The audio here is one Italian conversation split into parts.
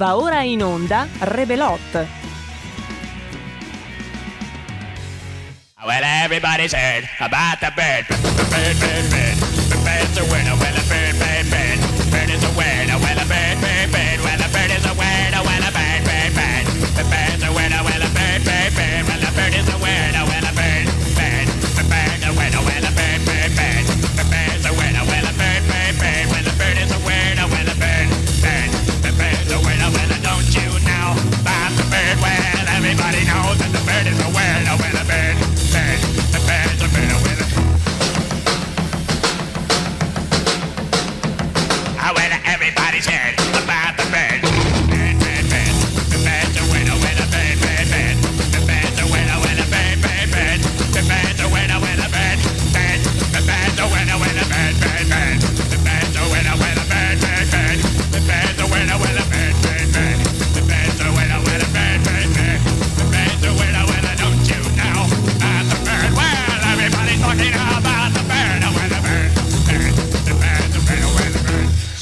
Va ora in onda Rebelot. Well, everybody's heard about the bird. Bird, bird, bird. The bird's a winner. Well, a bird, bird, bird. Bird is a winner. Well,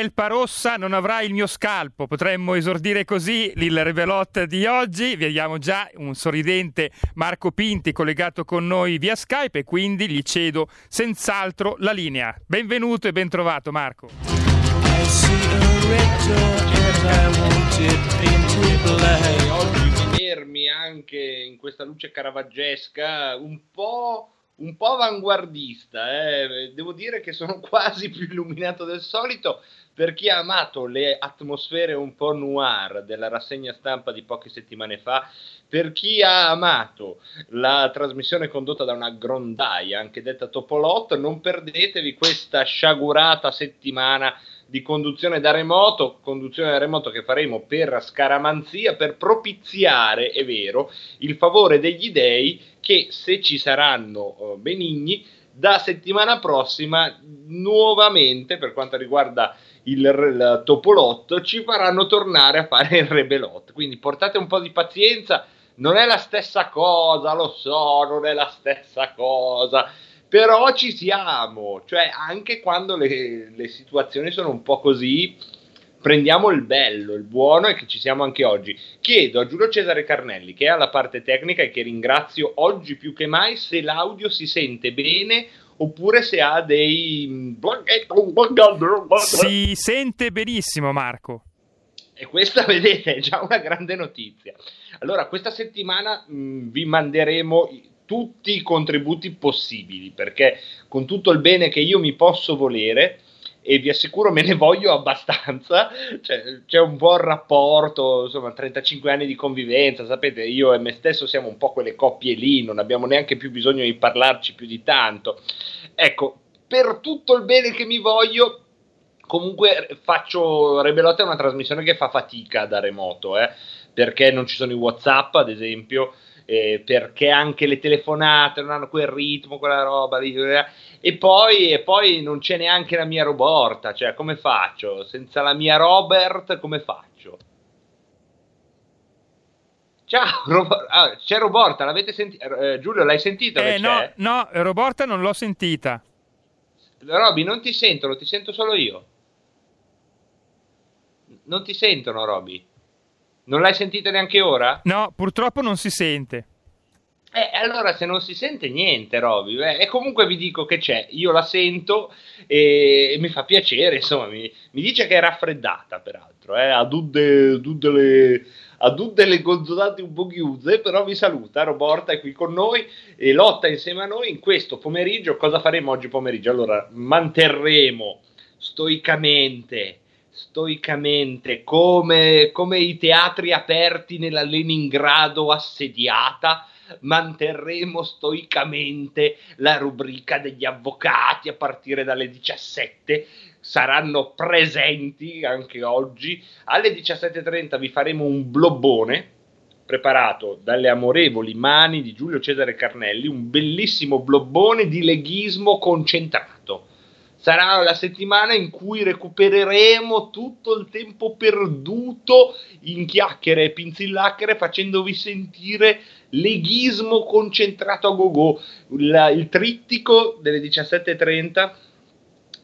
Felpa rossa non avrà il mio scalpo, potremmo esordire così il revelot di oggi. Vediamo già un sorridente Marco Pinti collegato con noi via Skype e quindi gli cedo senz'altro la linea. Benvenuto e ben trovato Marco. Oggi vedermi anche in questa luce caravaggesca un po', un po' avanguardista. eh. Devo dire che sono quasi più illuminato del solito. Per chi ha amato le atmosfere un po' noir della rassegna stampa di poche settimane fa, per chi ha amato la trasmissione condotta da una grondaia, anche detta Topolotto, non perdetevi questa sciagurata settimana di conduzione da remoto, conduzione da remoto che faremo per scaramanzia, per propiziare, è vero, il favore degli dei che se ci saranno eh, benigni, da settimana prossima nuovamente, per quanto riguarda il, il Topolotto, ci faranno tornare a fare il Rebelot. Quindi portate un po' di pazienza, non è la stessa cosa, lo so, non è la stessa cosa. Però ci siamo, cioè anche quando le, le situazioni sono un po' così, prendiamo il bello, il buono e che ci siamo anche oggi. Chiedo a Giulio Cesare Carnelli, che è alla parte tecnica e che ringrazio oggi più che mai, se l'audio si sente bene oppure se ha dei... Si sente benissimo Marco. E questa, vedete, è già una grande notizia. Allora, questa settimana mh, vi manderemo tutti i contributi possibili, perché con tutto il bene che io mi posso volere, e vi assicuro me ne voglio abbastanza, cioè, c'è un buon rapporto, insomma, 35 anni di convivenza, sapete, io e me stesso siamo un po' quelle coppie lì, non abbiamo neanche più bisogno di parlarci più di tanto. Ecco, per tutto il bene che mi voglio, comunque faccio Rebellotta è una trasmissione che fa fatica da remoto, eh, perché non ci sono i WhatsApp, ad esempio, eh, perché anche le telefonate non hanno quel ritmo, quella roba lì, eh, e poi, e poi non c'è neanche la mia Roborta, cioè come faccio? Senza la mia Robert come faccio? Ciao, Robo- ah, c'è Roborta, l'avete sentita? Eh, Giulio, l'hai sentita? Eh, no, no, Roborta non l'ho sentita. Roby, non ti sentono, ti sento solo io. Non ti sentono, Roby. Non l'hai sentita neanche ora? No, purtroppo non si sente. Eh, allora se non si sente niente, Roby, eh, e comunque vi dico che c'è, io la sento e, e mi fa piacere, insomma, mi, mi dice che è raffreddata, peraltro, eh, ha tutte, tutte le ha tutte le consonanti un po' chiuse, però vi saluta, Roborta è qui con noi e lotta insieme a noi in questo pomeriggio. Cosa faremo oggi pomeriggio? Allora, manterremo stoicamente, stoicamente, come, come i teatri aperti nella Leningrado assediata, manterremo stoicamente la rubrica degli avvocati a partire dalle 17 saranno presenti anche oggi. Alle 17.30 vi faremo un blobbone preparato dalle amorevoli mani di Giulio Cesare Carnelli un bellissimo blobbone di leghismo concentrato sarà la settimana in cui recupereremo tutto il tempo perduto in chiacchiere e pinzillacchere facendovi sentire leghismo concentrato a gogo. Il, il trittico delle 17.30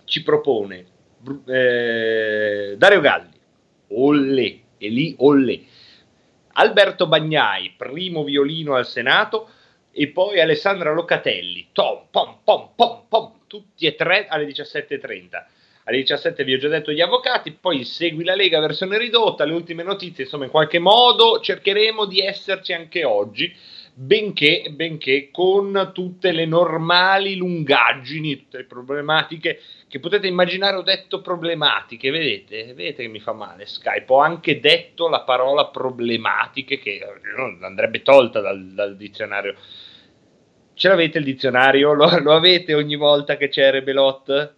ci propone eh, Dario Galli, Olle, e lì Olle, Alberto Bagnai, primo violino al Senato, e poi Alessandra Locatelli, tom, pom, pom, pom, pom, tutti e tre alle 17.30. Alle 17 vi ho già detto gli avvocati, poi segui la Lega versione ridotta, le ultime notizie, insomma in qualche modo cercheremo di esserci anche oggi, benché, benché con tutte le normali lungaggini, tutte le problematiche che potete immaginare, ho detto problematiche, vedete, vedete che mi fa male Skype, ho anche detto la parola problematiche che andrebbe tolta dal, dal dizionario Ce l'avete il dizionario? Lo, lo avete ogni volta che c'è Rebelot?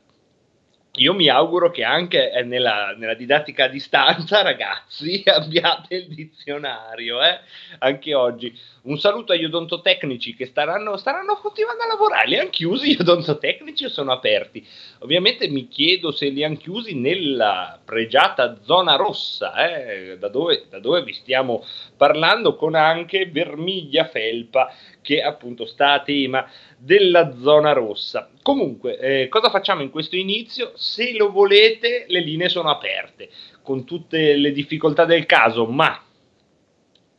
Io mi auguro che anche eh, nella, nella, didattica a distanza, ragazzi, abbiate il dizionario, eh? anche oggi. Un saluto agli odontotecnici che staranno, staranno continuando a lavorare. Li hanno chiusi gli odontotecnici o sono aperti? Ovviamente mi chiedo se li hanno chiusi nella pregiata zona rossa, eh? da, dove, da dove vi stiamo parlando, con anche Vermiglia Felpa che appunto sta a tema della zona rossa. Comunque, eh, cosa facciamo in questo inizio? Se lo volete, le linee sono aperte, con tutte le difficoltà del caso, ma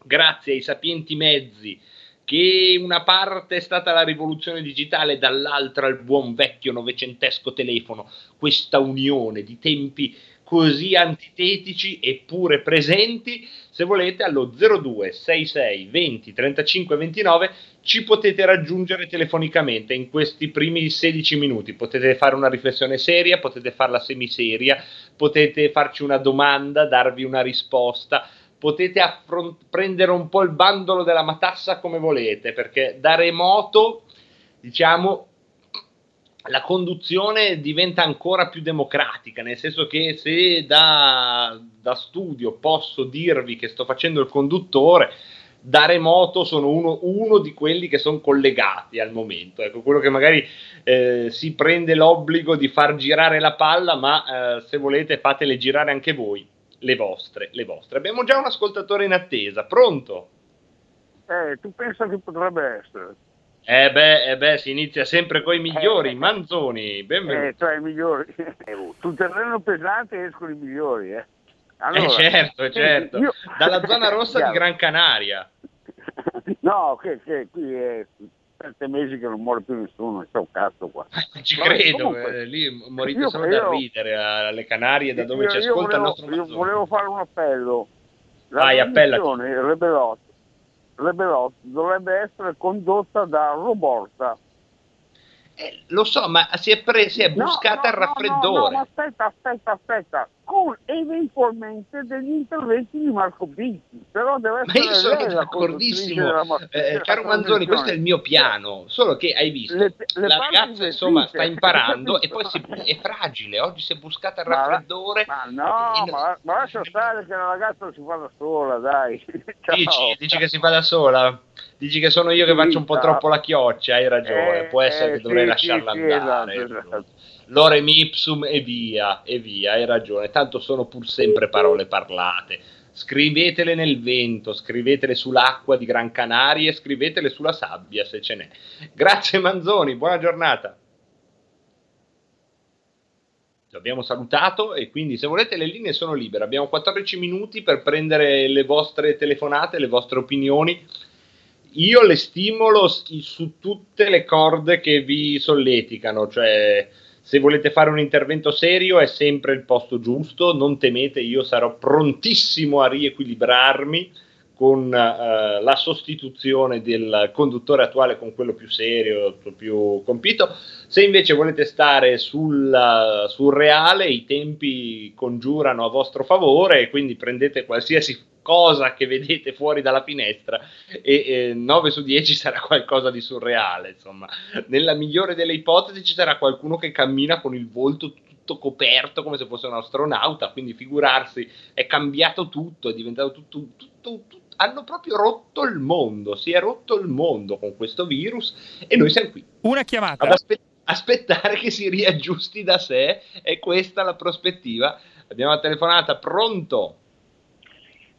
grazie ai sapienti mezzi che una parte è stata la rivoluzione digitale, dall'altra il buon vecchio novecentesco telefono, questa unione di tempi così antitetici eppure presenti, se volete allo 02 66 20 35 29 ci potete raggiungere telefonicamente in questi primi 16 minuti, potete fare una riflessione seria, potete farla semiseria, potete farci una domanda, darvi una risposta, potete affront- prendere un po' il bandolo della matassa come volete, perché da remoto, diciamo, la conduzione diventa ancora più democratica, nel senso che se da, da, studio posso dirvi che sto facendo il conduttore, da remoto sono uno, uno di quelli che sono collegati al momento, ecco, quello che magari eh, si prende l'obbligo di far girare la palla, ma eh, se volete fatele girare anche voi, le vostre, le vostre. Abbiamo già un ascoltatore in attesa, pronto? Eh, tu pensa che potrebbe essere? Eh beh, eh beh, si inizia sempre con i migliori, eh, Manzoni, benvenuto. Eh, cioè i migliori. Sul terreno pesante escono i migliori, eh. Allora, eh certo, certo. Io... Dalla zona rossa di Gran Canaria. No, che, che qui è sette mesi che non muore più nessuno, c'è un cazzo qua. Ci Vabbè, credo, comunque, eh, lì morite io, solo io, da ridere alle Canarie, da dove io, ci ascolta volevo, il nostro Io volevo fare un appello. La Vai, appella. Rebelot dovrebbe essere condotta da Roborta. Eh, lo so, ma si è, pre- si è buscata no, no, al raffreddore. No, no, aspetta, aspetta, aspetta con eventualmente degli interventi di Marco Bitti. Però deve essere Ma io sono d'accordissimo, eh, caro Manzoni, questo è il mio piano, solo che hai visto, le, le la ragazza insomma sta imparando e poi si, è fragile, oggi si è buscata al raffreddore. Ma, no, e, ma, ma lascia stare che la ragazza si fa da sola, dai. Dici, dici, che si fa da sola? Dici che sono io che faccio un po' troppo la chioccia, hai ragione, eh, può essere eh, che dovrei sì, lasciarla sì, andare. Esatto, esatto lorem ipsum e via, e via, hai ragione, tanto sono pur sempre parole parlate. Scrivetele nel vento, scrivetele sull'acqua di Gran Canaria e scrivetele sulla sabbia se ce n'è. Grazie Manzoni, buona giornata. abbiamo salutato e quindi se volete le linee sono libere. Abbiamo 14 minuti per prendere le vostre telefonate, le vostre opinioni. Io le stimolo su tutte le corde che vi solleticano, cioè se volete fare un intervento serio è sempre il posto giusto, non temete, io sarò prontissimo a riequilibrarmi con eh, la sostituzione del conduttore attuale con quello più serio, più compito. Se invece volete stare sul, sul reale, i tempi congiurano a vostro favore quindi prendete qualsiasi cosa che vedete fuori dalla finestra e eh, 9 su 10 sarà qualcosa di surreale, insomma. Nella migliore delle ipotesi ci sarà qualcuno che cammina con il volto tutto coperto come se fosse un astronauta, quindi figurarsi, è cambiato tutto, è diventato tutto, tutto, tutto hanno proprio rotto il mondo, si è rotto il mondo con questo virus e noi siamo qui Una chiamata. ad aspe- aspettare che si riaggiusti da sé, è questa la prospettiva. Abbiamo la telefonata, pronto?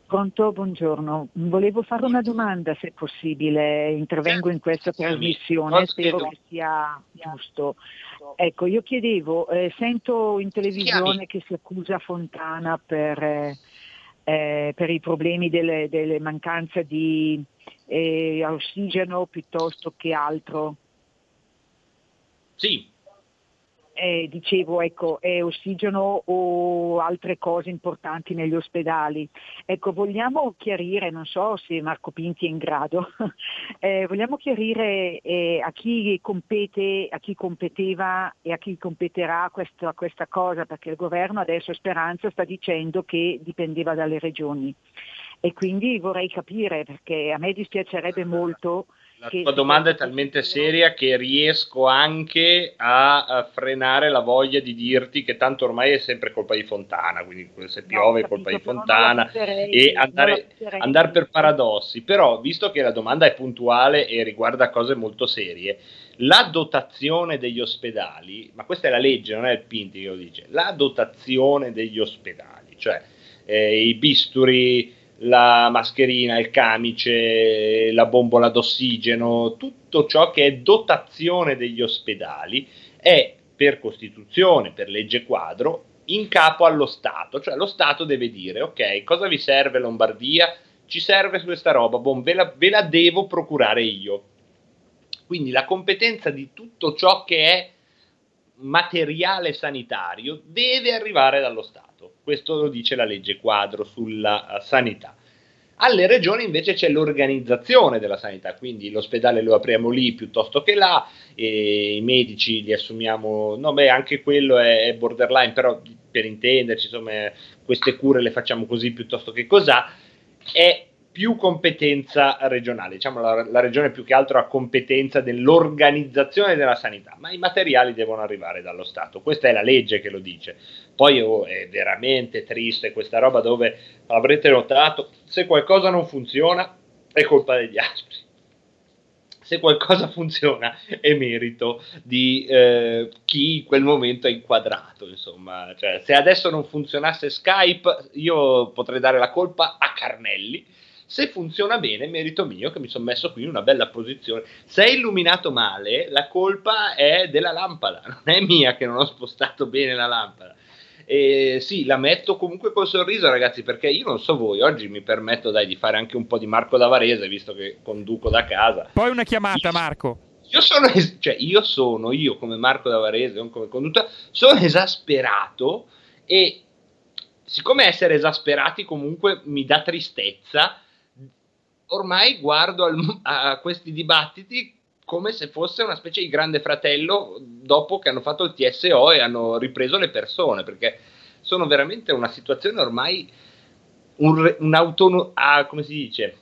Pronto, buongiorno. Volevo fare una domanda se è possibile, intervengo in questa Chiami. trasmissione, spero che sia giusto. Ecco, io chiedevo, eh, sento in televisione che si accusa Fontana per, eh, eh, per i problemi delle, delle mancanze di eh, ossigeno piuttosto che altro. Sì, Eh, dicevo, ecco, è ossigeno o altre cose importanti negli ospedali. Ecco, vogliamo chiarire, non so se Marco Pinti è in grado, eh, vogliamo chiarire eh, a chi compete, a chi competeva e a chi competerà questa, questa cosa, perché il governo adesso Speranza sta dicendo che dipendeva dalle regioni. E quindi vorrei capire, perché a me dispiacerebbe molto la che tua domanda è talmente seria che riesco anche a, a frenare la voglia di dirti che tanto ormai è sempre colpa di Fontana, quindi se No, piove ho è colpa di capito, Fontana e andare, andare per paradossi, però visto che la domanda è puntuale e riguarda cose molto serie, la dotazione degli ospedali, ma questa è la legge, non è il Pinti che lo dice, la dotazione degli ospedali, cioè eh, i bisturi, la mascherina, il camice, la bombola d'ossigeno, tutto ciò che è dotazione degli ospedali è per Costituzione, per legge quadro, in capo allo Stato, cioè lo Stato deve dire ok, cosa vi serve Lombardia? Ci serve questa roba, boh, ve, la, ve la devo procurare io. Quindi la competenza di tutto ciò che è materiale sanitario deve arrivare dallo Stato. Questo lo dice la legge quadro sulla uh, sanità. Alle regioni invece c'è l'organizzazione della sanità, quindi l'ospedale lo apriamo lì piuttosto che là, i medici li assumiamo, no beh anche quello è, è borderline, però per intenderci insomma queste cure le facciamo così piuttosto che cos'ha, è più competenza regionale, diciamo la, la regione più che altro ha competenza dell'organizzazione della sanità, ma i materiali devono arrivare dallo Stato, questa è la legge che lo dice. Poi oh, è veramente triste questa roba dove avrete notato, se qualcosa non funziona è colpa degli altri. Se qualcosa funziona è merito di eh, chi in quel momento è inquadrato, insomma, cioè, se adesso non funzionasse Skype io potrei dare la colpa a Carnelli, se funziona bene, merito mio che mi sono messo qui in una bella posizione. Se è illuminato male, la colpa è della lampada, non è mia che non ho spostato bene la lampada. E sì, la metto comunque col sorriso, ragazzi, perché io non so voi, oggi mi permetto dai, di fare anche un po' di Marco Davarese, visto che conduco da casa. Poi una chiamata, Marco. Io sono, cioè, io sono, io come Marco Davarese, non come conduttore, sono esasperato e siccome essere esasperati comunque mi dà tristezza, ormai guardo al- a questi dibattiti come se fosse una specie di grande fratello dopo che hanno fatto il TSO e hanno ripreso le persone, perché sono veramente una situazione ormai un, re- un'autono- ah, come si dice?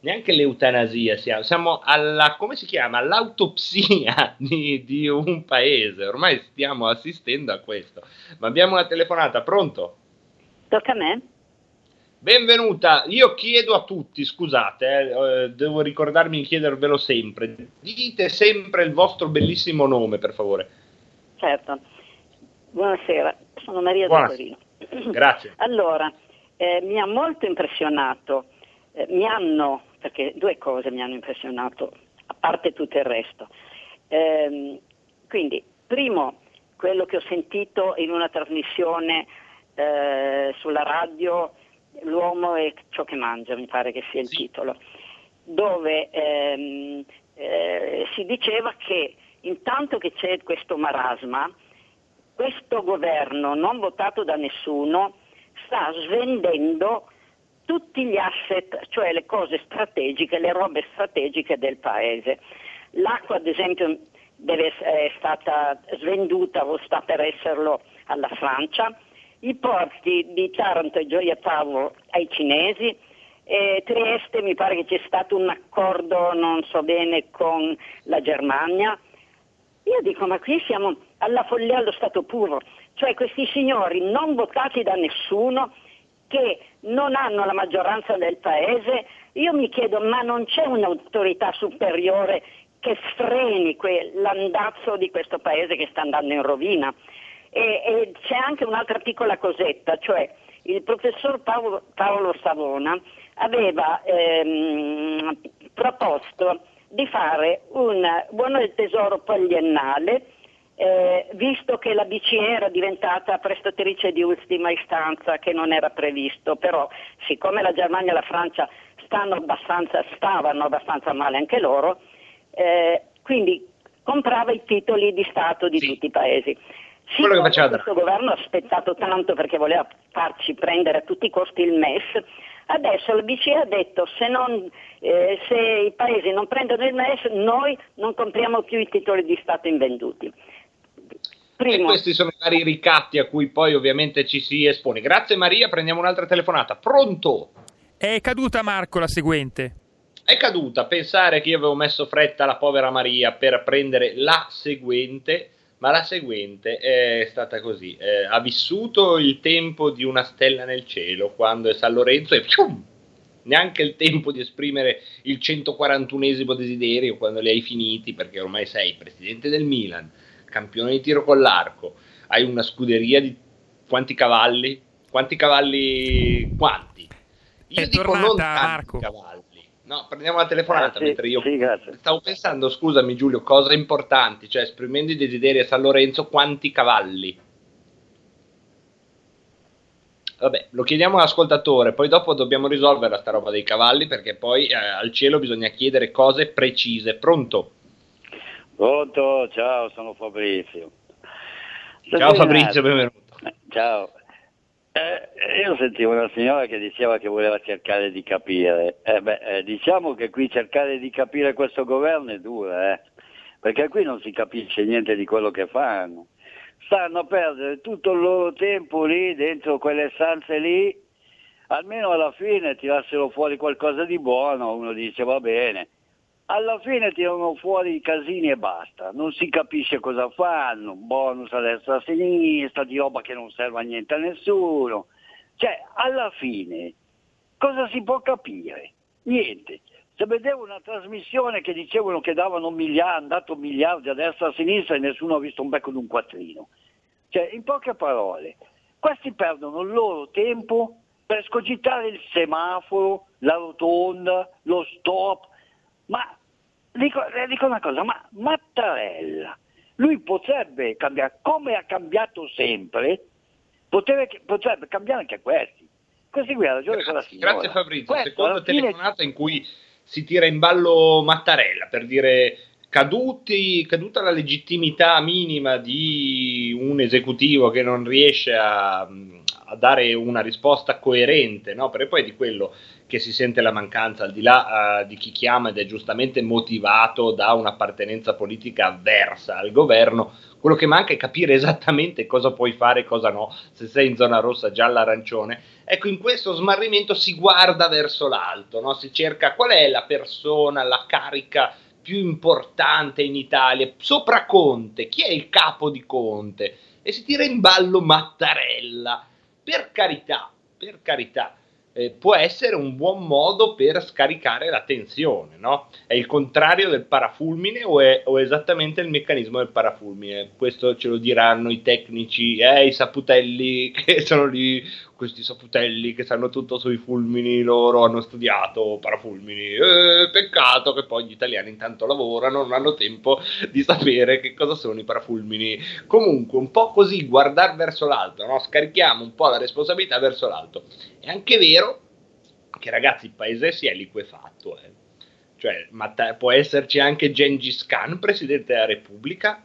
Neanche l'eutanasia, siamo, siamo alla, come si chiama? All'autopsia di, di un paese, ormai stiamo assistendo a questo. Ma abbiamo una telefonata, pronto? Tocca a me? Benvenuta, io chiedo a tutti, scusate, eh, eh, devo ricordarmi di chiedervelo sempre, dite sempre il vostro bellissimo nome, per favore. Certo. Buonasera, sono Maria Buonasera. da Torino. Grazie. Allora, eh, mi ha molto impressionato, eh, mi hanno, perché due cose mi hanno impressionato, a parte tutto il resto. Ehm, quindi, primo, quello che ho sentito in una trasmissione eh, sulla radio, L'uomo e ciò che mangia, mi pare che sia il titolo, dove ehm, eh, si diceva che intanto che c'è questo marasma, questo governo non votato da nessuno sta svendendo tutti gli asset, cioè le cose strategiche, le robe strategiche del paese. L'acqua, ad esempio, deve, è stata svenduta o sta per esserlo alla Francia, i porti di Taranto e Gioia Tauro ai cinesi, e Trieste mi pare che c'è stato un accordo, non so bene, con la Germania. Io dico, ma qui siamo alla follia allo stato puro, cioè questi signori non votati da nessuno, che non hanno la maggioranza del paese, io mi chiedo, ma non c'è un'autorità superiore che freni que- l'andazzo di questo paese che sta andando in rovina? E, e c'è anche un'altra piccola cosetta, cioè il professor Paolo, Paolo Savona aveva ehm, proposto di fare un buono del tesoro poliennale, eh, visto che la BCE era diventata prestatrice di ultima istanza, che non era previsto, però siccome la Germania e la Francia abbastanza, stavano abbastanza male anche loro, eh, quindi comprava i titoli di Stato di Sì. tutti i paesi. Quello che faceva questo governo ha aspettato tanto perché voleva farci prendere a tutti i costi il MES, adesso la BCE ha detto se, non, eh, se i paesi non prendono il MES noi non compriamo più i titoli di Stato invenduti. E Primo, questi sono i vari ricatti a cui poi ovviamente ci si espone. Grazie Maria, prendiamo un'altra telefonata. Pronto? È caduta Marco la seguente. È caduta pensare che io avevo messo fretta alla povera Maria per prendere la seguente, ma la seguente è stata così. eh, ha vissuto il tempo di una stella nel cielo quando è San Lorenzo e fium, neanche il tempo di esprimere il 141esimo desiderio quando li hai finiti, perché ormai sei presidente del Milan, campione di tiro con l'arco, hai una scuderia di quanti cavalli? Quanti cavalli? Quanti? Io È dico non tanti cavalli. No, prendiamo la telefonata sì, mentre io sì, stavo pensando, scusami Giulio, cose importanti, cioè esprimendo i desideri a San Lorenzo, quanti cavalli? Vabbè, lo chiediamo all'ascoltatore, poi dopo dobbiamo risolvere sta roba dei cavalli perché poi eh, al cielo bisogna chiedere cose precise. Pronto? Pronto, ciao, sono Fabrizio. Ciao Fabrizio, benvenuto. Ciao. Eh, io sentivo una signora che diceva che voleva cercare di capire. Eh, beh, eh, diciamo che qui cercare di capire questo governo è dura, eh, perché qui non si capisce niente di quello che fanno. Stanno a perdere tutto il loro tempo lì, dentro quelle stanze lì, almeno alla fine tirassero fuori qualcosa di buono, uno dice va bene. Alla fine tirano fuori i casini e basta, non si capisce cosa fanno, bonus a destra e a sinistra, di roba che non serve a niente a nessuno. Cioè, alla fine, cosa si può capire? Niente. Se vedevo una trasmissione che dicevano che davano miliardi, hanno dato miliardi a destra e a sinistra e nessuno ha visto un becco di un quattrino. Cioè, in poche parole, questi perdono il loro tempo per scogitare il semaforo, la rotonda, lo stop, ma dico, le dico una cosa, ma Mattarella, lui potrebbe cambiare, come ha cambiato sempre, potrebbe, potrebbe cambiare anche questi. Questi qui ha ragione con la Grazie, signora. grazie Fabrizio. Questo, fine- telefonata in cui si tira in ballo Mattarella per dire caduti, caduta la legittimità minima di un esecutivo che non riesce a, a dare una risposta coerente, no? perché poi è di quello che si sente la mancanza, al di là eh, di chi chiama ed è giustamente motivato da un'appartenenza politica avversa al governo, quello che manca è capire esattamente cosa puoi fare e cosa no, se sei in zona rossa, gialla, arancione. Ecco, in questo smarrimento si guarda verso l'alto, no? si cerca qual è la persona, la carica più importante in Italia, sopra Conte, chi è il capo di Conte? E si tira in ballo Mattarella. Per carità, per carità, eh, può essere un buon modo per scaricare la tensione, no? È il contrario del parafulmine o è, o è esattamente il meccanismo del parafulmine? Questo ce lo diranno i tecnici, eh, i saputelli che sono lì, questi saputelli che sanno tutto sui fulmini, loro hanno studiato parafulmini. Eh, peccato che poi gli italiani intanto lavorano, non hanno tempo di sapere che cosa sono i parafulmini. Comunque, un po' così, guardare verso l'alto, no? Scarichiamo un po' la responsabilità verso l'alto. È anche vero che ragazzi il paese si è liquefatto, eh. cioè Matta- può esserci anche Gengis Khan, presidente della Repubblica,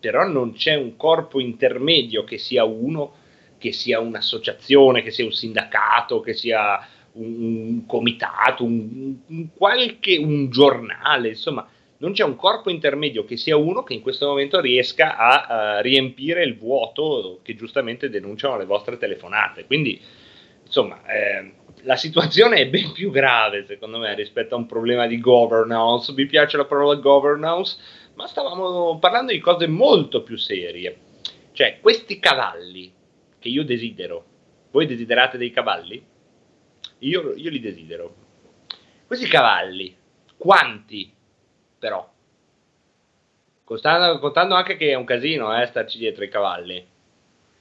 però non c'è un corpo intermedio che sia uno, che sia un'associazione, che sia un sindacato, che sia un, un comitato, un, un qualche un giornale, insomma, non c'è un corpo intermedio che sia uno che in questo momento riesca a, a riempire il vuoto che giustamente denunciano le vostre telefonate. Quindi insomma, eh, la situazione è ben più grave, secondo me, rispetto a un problema di governance. Mi piace la parola governance, ma stavamo parlando di cose molto più serie. Cioè, questi cavalli che io desidero, voi desiderate dei cavalli? Io, io li desidero. Questi cavalli, quanti però? Contando, contando anche che è un casino eh, starci dietro i cavalli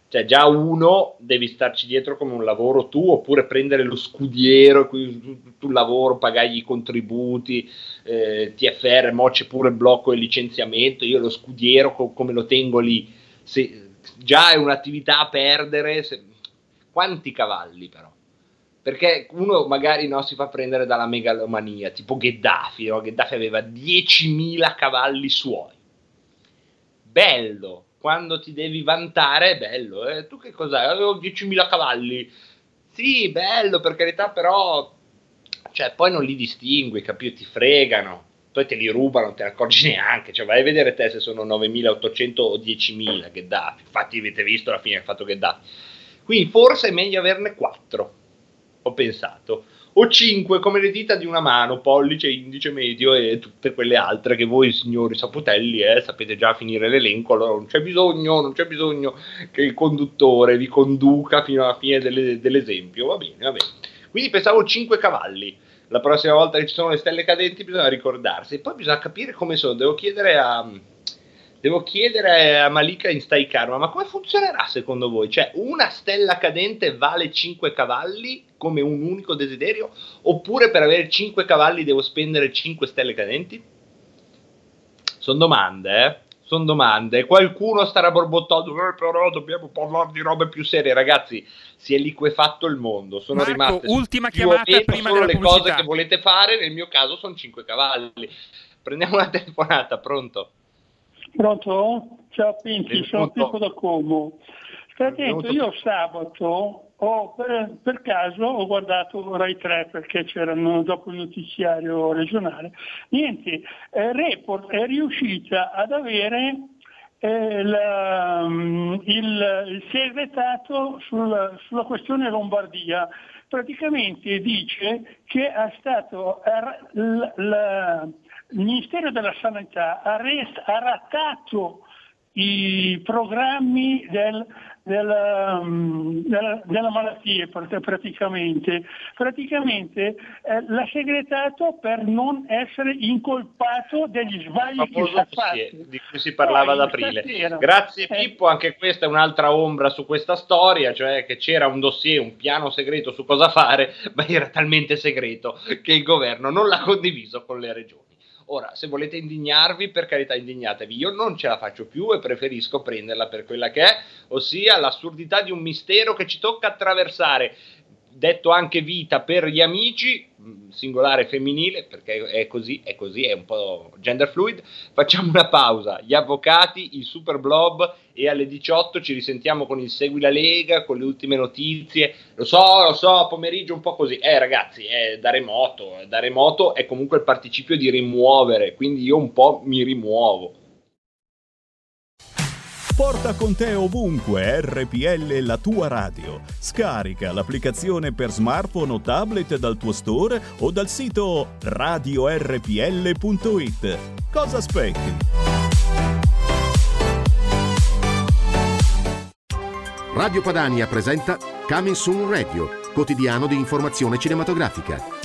cioè già uno devi starci dietro come un lavoro tu oppure prendere lo scudiero tu, tu lavoro, pagargli i contributi eh, TFR, mo c'è pure il blocco del licenziamento io lo scudiero co- come lo tengo lì se, già è un'attività a perdere se, quanti cavalli però perché uno magari no, si fa prendere dalla megalomania tipo Gheddafi no? Gheddafi aveva 10.000 cavalli suoi bello quando ti devi vantare bello. Eh? Tu che cos'hai? Avevo 10.000 cavalli. Sì, bello, per carità, però... Cioè, poi non li distingui, capito? Ti fregano. Poi te li rubano, non te ne accorgi neanche. Cioè, vai a vedere te se sono 9.800 o 10.000 Gheddafi. Infatti avete visto la fine che ha fatto Gheddafi. Quindi forse è meglio averne 4, ho pensato o 5 come le dita di una mano, pollice, indice, medio e tutte quelle altre che voi signori saputelli eh, sapete già finire l'elenco, allora non c'è bisogno, non c'è bisogno che il conduttore vi conduca fino alla fine delle, dell'esempio, va bene, va bene. Quindi pensavo 5 cavalli, la prossima volta che ci sono le stelle cadenti bisogna ricordarsi, poi bisogna capire come sono, devo chiedere a devo chiedere a Malika in Stai Karma, ma come funzionerà secondo voi? Cioè, una stella cadente vale 5 cavalli come un unico desiderio? Oppure per avere 5 cavalli devo spendere 5 stelle cadenti? Sono domande, eh? Sono domande. Qualcuno starà borbottando, eh, però dobbiamo parlare di robe più serie. Ragazzi, si è liquefatto il mondo. Sono Marco, rimaste ultima chiamata prima solo della le pubblicità. cose che volete fare. Nel mio caso sono 5 cavalli. Prendiamo una telefonata, pronto? Pronto? Ciao Pinti, sono. Pippo da Como. Stai attento, Benvenuto. io sabato ho, per, per caso ho guardato Rai 3 perché c'erano dopo il notiziario regionale. Niente, eh, Report è riuscita ad avere eh, la- mm, il, il segretato sul- sulla questione Lombardia. Praticamente dice che stato er- l- la- il Ministero della Sanità ha, res- ha rattato i programmi del- della, della- della malattia pr- praticamente. Praticamente eh, l'ha segretato per non essere incolpato degli sbagli che si è fatto. di cui si parlava ad Poi, aprile. stasera- Grazie eh, Pippo, anche questa è un'altra ombra su questa storia, cioè che c'era un dossier, un piano segreto su cosa fare, ma era talmente segreto che il governo non l'ha condiviso con le regioni. Ora, se volete indignarvi, per carità indignatevi, io non ce la faccio più e preferisco prenderla per quella che è, ossia l'assurdità di un mistero che ci tocca attraversare detto anche vita per gli amici, mh, singolare femminile, perché è così, è così, è un po' gender fluid. Facciamo una pausa, gli avvocati, il super blob e alle 18 ci risentiamo con il Segui la Lega, con le ultime notizie. Lo so, lo so, pomeriggio un po' così. Eh ragazzi, è da remoto, da remoto è comunque il participio di rimuovere, quindi io un po' mi rimuovo. Porta con te ovunque RPL la tua radio. Scarica l'applicazione per smartphone o tablet dal tuo store o dal sito radiorpl.it. Cosa aspetti? Radio Padania presenta Coming Soon Radio, quotidiano di informazione cinematografica.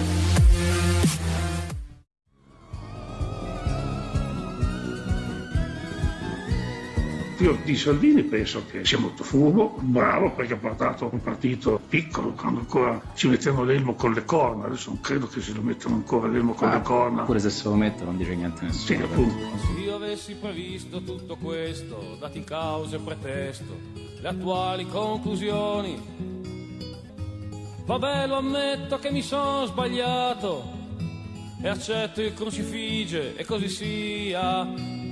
Io di Salvini penso che sia molto furbo, bravo perché ha portato un partito piccolo quando ancora ci mettevano l'elmo con le corna, adesso non credo che se lo mettano ancora l'elmo con le corna. Pure se se lo metto non dice niente nessuno. Sì, appunto. Se io avessi previsto tutto questo, dati cause e pretesto, le attuali conclusioni. Vabbè, lo ammetto che mi sono sbagliato e accetto il crucifige e così sia.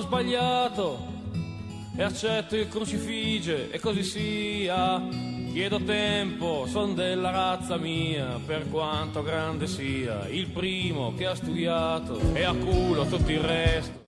sbagliato e accetto il crucifige e così sia. Chiedo tempo, son della razza mia, per quanto grande sia, il primo che ha studiato e a culo tutto il resto.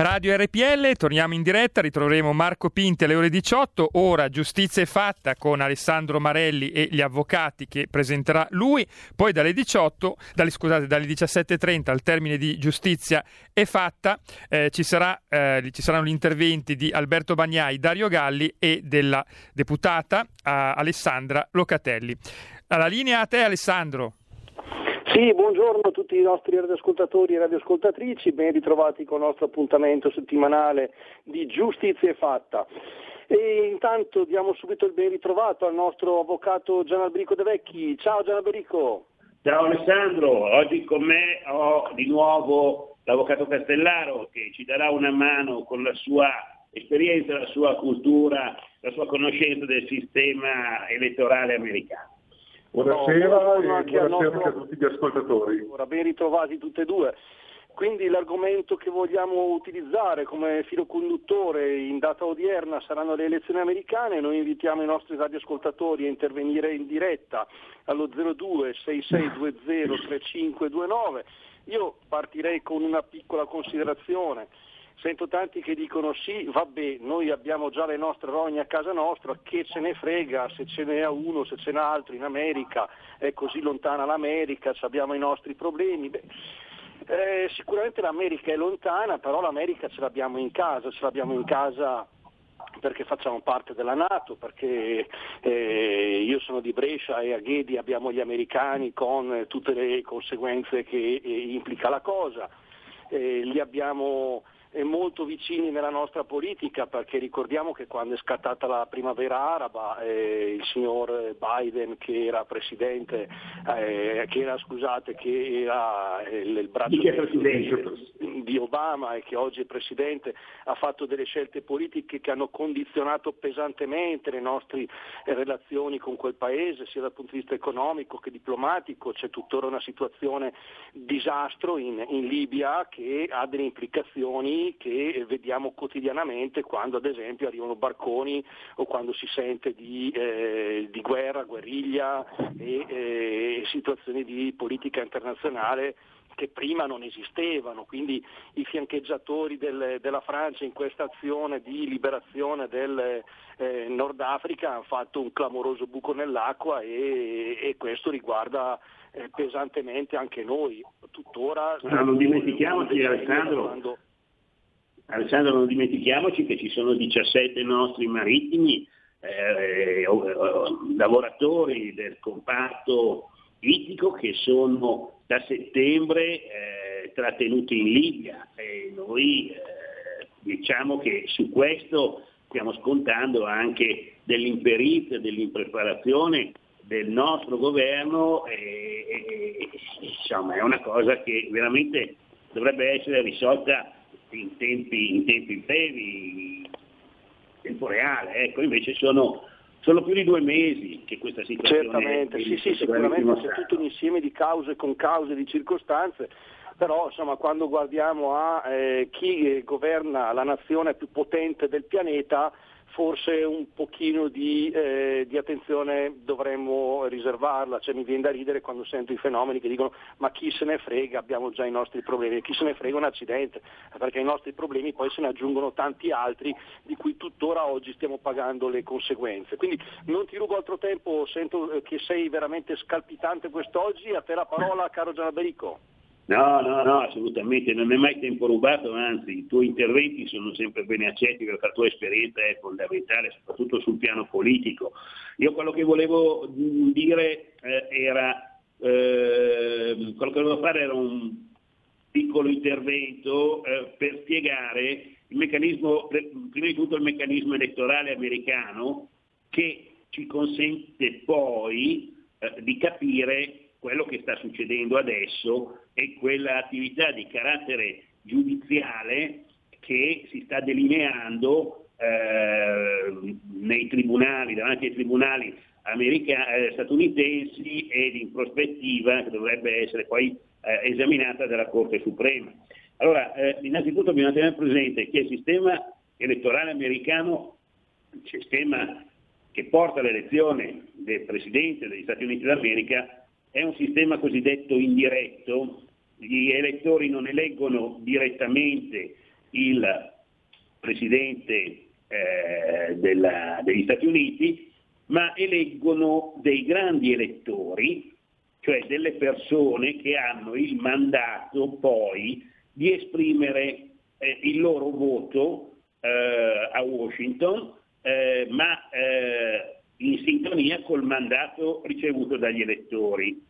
Radio RPL, torniamo in diretta, ritroveremo Marco Pinti alle ore 18, ora giustizia è fatta con Alessandro Marelli e gli avvocati che presenterà lui, poi dalle 18, dalle, scusate, dalle 17.30 al termine di giustizia è fatta eh, ci, sarà, eh, ci saranno gli interventi di Alberto Bagnai, Dario Galli e della deputata eh, Alessandra Locatelli. Alla linea a te Alessandro. Sì, buongiorno a tutti i nostri radioascoltatori e radioascoltatrici, ben ritrovati con il nostro appuntamento settimanale di Giustizia e Fatta. E intanto diamo subito il ben ritrovato al nostro avvocato Gian Alberico De Vecchi. Ciao Gian Alberico. Ciao Alessandro, oggi con me ho di nuovo l'avvocato Castellaro che ci darà una mano con la sua esperienza, la sua cultura, la sua conoscenza del sistema elettorale americano. Buonasera buongiorno e anche buonasera nostro- anche a tutti gli ascoltatori. Ora, ben ritrovati tutte e due. Quindi l'argomento che vogliamo utilizzare come filo conduttore in data odierna saranno le elezioni americane. Noi invitiamo i nostri radioascoltatori a intervenire in diretta allo 02 6620 3529. Io partirei con una piccola considerazione. Sento tanti che dicono sì, vabbè, noi abbiamo già le nostre rogne a casa nostra, che ce ne frega se ce n'è uno, se ce n'è altro in America, è così lontana l'America, abbiamo i nostri problemi. Beh, eh, sicuramente l'America è lontana, però l'America ce l'abbiamo in casa, ce l'abbiamo in casa perché facciamo parte della Nato, perché eh, io sono di Brescia e a Ghedi abbiamo gli americani con tutte le conseguenze che eh, implica la cosa, Eh, li abbiamo molto vicini nella nostra politica perché ricordiamo che quando è scattata la primavera araba eh, il signor Biden che era presidente, eh, che era, scusate, che era eh, il, braccio di, di Obama e che oggi è presidente, ha fatto delle scelte politiche che hanno condizionato pesantemente le nostre eh, relazioni con quel paese, sia dal punto di vista economico che diplomatico, c'è tuttora una situazione disastro in, in Libia che ha delle implicazioni che vediamo quotidianamente quando ad esempio arrivano barconi o quando si sente di, eh, di guerra, guerriglia e eh, situazioni di politica internazionale che prima non esistevano, quindi i fiancheggiatori del, della Francia in questa azione di liberazione del eh, Nord Africa hanno fatto un clamoroso buco nell'acqua e, e questo riguarda eh, pesantemente anche noi. Tuttora no, non dimentichiamoci Alessandro, quando... Alessandro, non dimentichiamoci che ci sono 17 nostri marittimi eh, lavoratori del comparto ittico che sono da settembre eh, trattenuti in Libia. E noi eh, diciamo che su questo stiamo scontando anche dell'imperizia, dell'impreparazione del nostro governo e, e, insomma è una cosa che veramente dovrebbe essere risolta in tempi, in tempi brevi, in tempo reale, ecco invece sono sono più di due mesi che questa situazione Certamente, sì, sì, sicuramente c'è tutto un insieme di cause con cause, di circostanze, però insomma, quando guardiamo a eh, chi eh, governa la nazione più potente del pianeta, forse un pochino di, eh, di, attenzione dovremmo riservarla, cioè mi viene da ridere quando sento i fenomeni che dicono ma chi se ne frega, abbiamo già i nostri problemi, chi se ne frega un accidente, perché ai nostri problemi poi se ne aggiungono tanti altri di cui tuttora oggi stiamo pagando le conseguenze. Quindi non ti rubo altro tempo, sento eh, che sei veramente scalpitante quest'oggi, a te la parola caro Gianaberico. No, no, no, assolutamente, non è mai tempo rubato, anzi i tuoi interventi sono sempre bene accetti perché la tua esperienza è fondamentale, soprattutto sul piano politico. Io quello che volevo dire eh, era, eh, quello che volevo fare era un piccolo intervento eh, per spiegare il meccanismo, prima di tutto il meccanismo elettorale americano che ci consente poi eh, di capire quello che sta succedendo adesso è quell'attività di carattere giudiziale che si sta delineando eh, nei tribunali, davanti ai tribunali america- eh, statunitensi ed in prospettiva che dovrebbe essere poi eh, esaminata dalla Corte Suprema. Allora, eh, innanzitutto bisogna tenere presente che il sistema elettorale americano, il sistema che porta all'elezione del Presidente degli Stati Uniti d'America, è un sistema cosiddetto indiretto, gli elettori non eleggono direttamente il Presidente eh, della, degli Stati Uniti, ma eleggono dei grandi elettori, cioè delle persone che hanno il mandato poi di esprimere eh, il loro voto eh, a Washington, eh, ma eh, in sintonia col mandato ricevuto dagli elettori.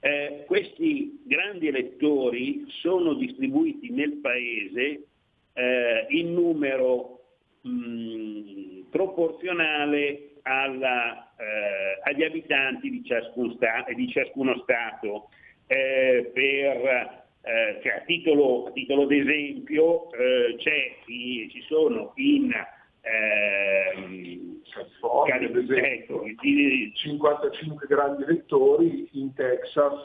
Eh, questi grandi elettori sono distribuiti nel paese eh, in numero mh, proporzionale alla, eh, agli abitanti di, ciascun sta- di ciascuno Stato. Eh, per, eh, cioè, a, titolo, a titolo d'esempio eh, ci sono in ehm, esempio, 55 grandi elettori, in Texas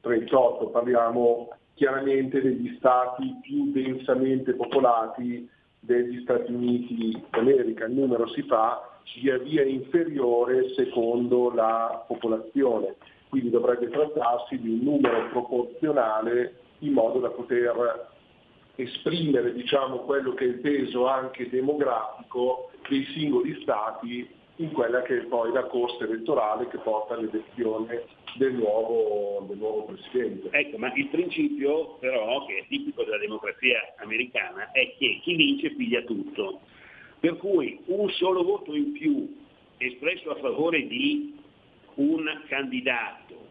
38, parliamo chiaramente degli stati più densamente popolati degli Stati Uniti d'America, il numero si fa via via inferiore secondo la popolazione, quindi dovrebbe trattarsi di un numero proporzionale in modo da poter esprimere diciamo, quello che è il peso anche demografico dei singoli stati in quella che è poi la corsa elettorale che porta all'elezione del nuovo, del nuovo Presidente. Ecco, ma il principio però, che è tipico della democrazia americana, è che chi vince piglia tutto. Per cui un solo voto in più espresso a favore di un candidato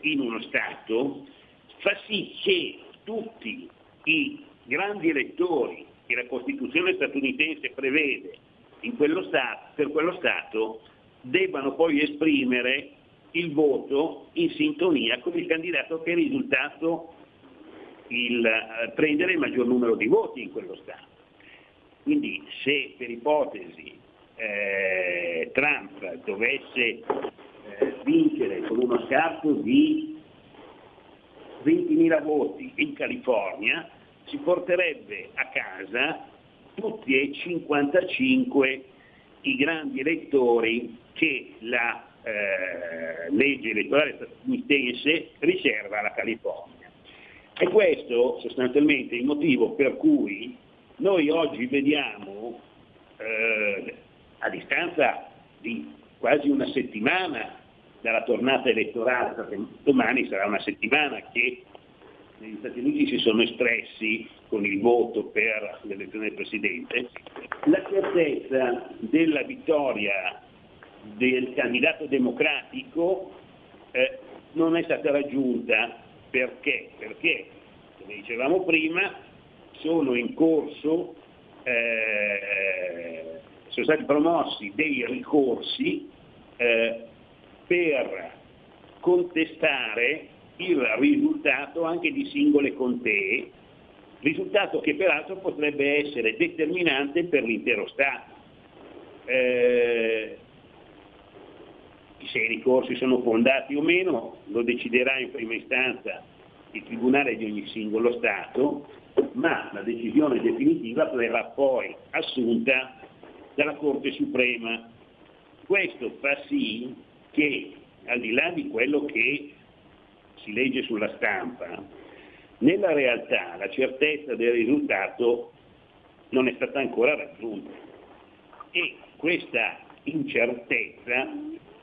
in uno Stato fa sì che tutti i grandi elettori che la Costituzione statunitense prevede quello stato, per quello Stato debbano poi esprimere il voto in sintonia con il candidato che è risultato il eh, prendere il maggior numero di voti in quello Stato. Quindi se per ipotesi eh, Trump dovesse eh, vincere con uno scarto di 20.000 voti in California, si porterebbe a casa tutti e 55 i grandi elettori che la eh, legge elettorale statunitense riserva alla California. E questo sostanzialmente è il motivo per cui noi oggi vediamo, eh, a distanza di quasi una settimana dalla tornata elettorale, perché domani sarà una settimana che negli Stati Uniti si sono espressi con il voto per l'elezione del Presidente, la certezza della vittoria del candidato democratico eh, non è stata raggiunta perché? Perché, come dicevamo prima, sono in corso, eh, sono stati promossi dei ricorsi eh, per contestare il risultato anche di singole contee, risultato che peraltro potrebbe essere determinante per l'intero Stato. Eh, se i ricorsi sono fondati o meno lo deciderà in prima istanza il Tribunale di ogni singolo Stato, ma la decisione definitiva verrà poi assunta dalla Corte Suprema. Questo fa sì che, al di là di quello che si legge sulla stampa, nella realtà la certezza del risultato non è stata ancora raggiunta e questa incertezza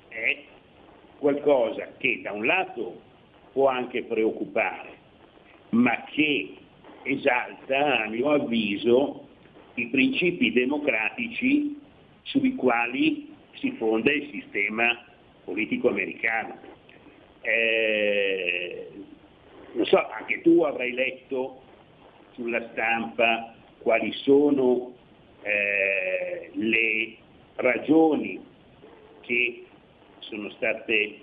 è qualcosa che da un lato può anche preoccupare, ma che esalta, a mio avviso, i principi democratici sui quali si fonda il sistema politico americano. Eh, non so, anche tu avrai letto sulla stampa quali sono eh, le ragioni che sono state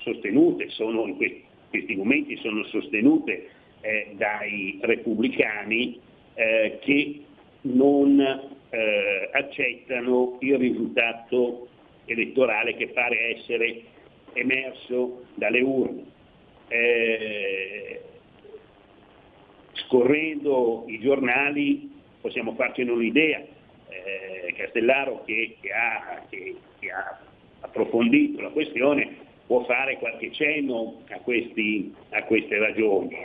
sostenute, sono in questi, questi momenti sono sostenute eh, dai repubblicani eh, che non eh, accettano il risultato elettorale che pare essere emerso dalle urne. Eh, scorrendo i giornali possiamo farcene un'idea. Eh, Castellaro che, che, ha, che, che ha approfondito la questione può fare qualche cenno a, questi, a queste ragioni.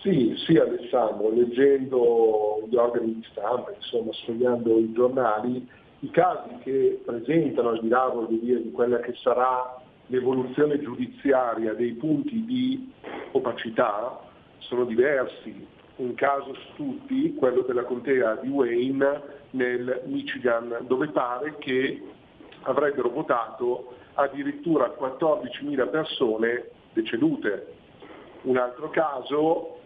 Sì, sì Alessandro, leggendo gli organi di stampa, insomma, sfogliando i giornali, i casi che presentano, al di là dire, di quella che sarà l'evoluzione giudiziaria dei punti di opacità, sono diversi. Un caso su tutti, quello della contea di Wayne nel Michigan, dove pare che avrebbero votato addirittura 14.000 persone decedute. Un altro caso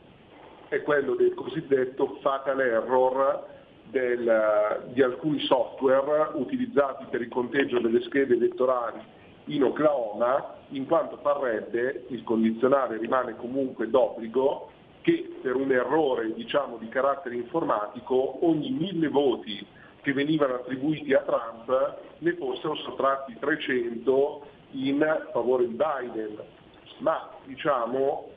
è quello del cosiddetto fatal error del, di alcuni software utilizzati per il conteggio delle schede elettorali in Oklahoma, in quanto parrebbe, il condizionale rimane comunque d'obbligo, che per un errore diciamo, di carattere informatico ogni mille voti che venivano attribuiti a Trump ne fossero sottratti 300 in favore di Biden. Ma diciamo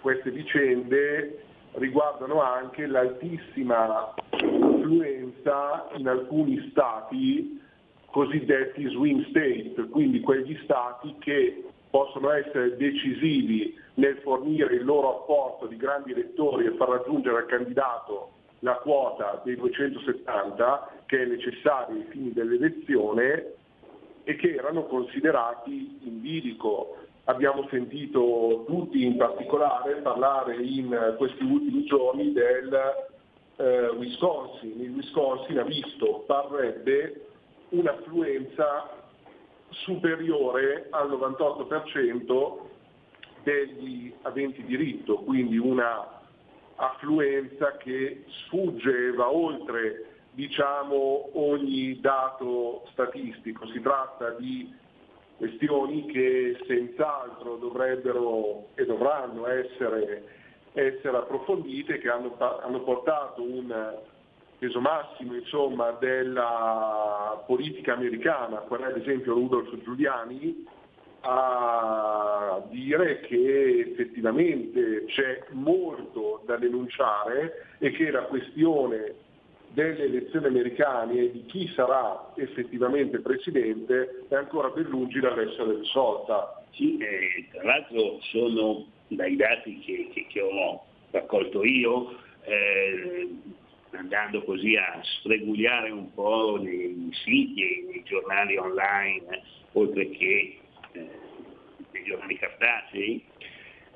queste vicende riguardano anche l'altissima affluenza in alcuni stati cosiddetti swing state, quindi quegli stati che possono essere decisivi nel fornire il loro apporto di grandi elettori e far raggiungere al candidato la quota dei 270 che è necessaria ai fini dell'elezione e che erano considerati in bilico. Abbiamo sentito tutti in particolare parlare in questi ultimi giorni del eh, Wisconsin. Il Wisconsin ha visto, parrebbe, un'affluenza superiore al 98% degli aventi diritto, quindi una affluenza che sfugge va oltre diciamo, ogni dato statistico. Si tratta di questioni che senz'altro dovrebbero e dovranno essere, essere approfondite, che hanno, hanno, portato un peso massimo insomma, della politica americana, qual è ad esempio Rudolf Giuliani, a dire che effettivamente c'è molto da denunciare e che la questione delle elezioni americane e di chi sarà effettivamente presidente è ancora ben lungi dall'essere risolta. Sì, eh, tra l'altro sono dai dati che, che, che ho raccolto io, eh, andando così a sfregugliare un po' nei siti e nei giornali online, oltre che eh, nei giornali cartacei,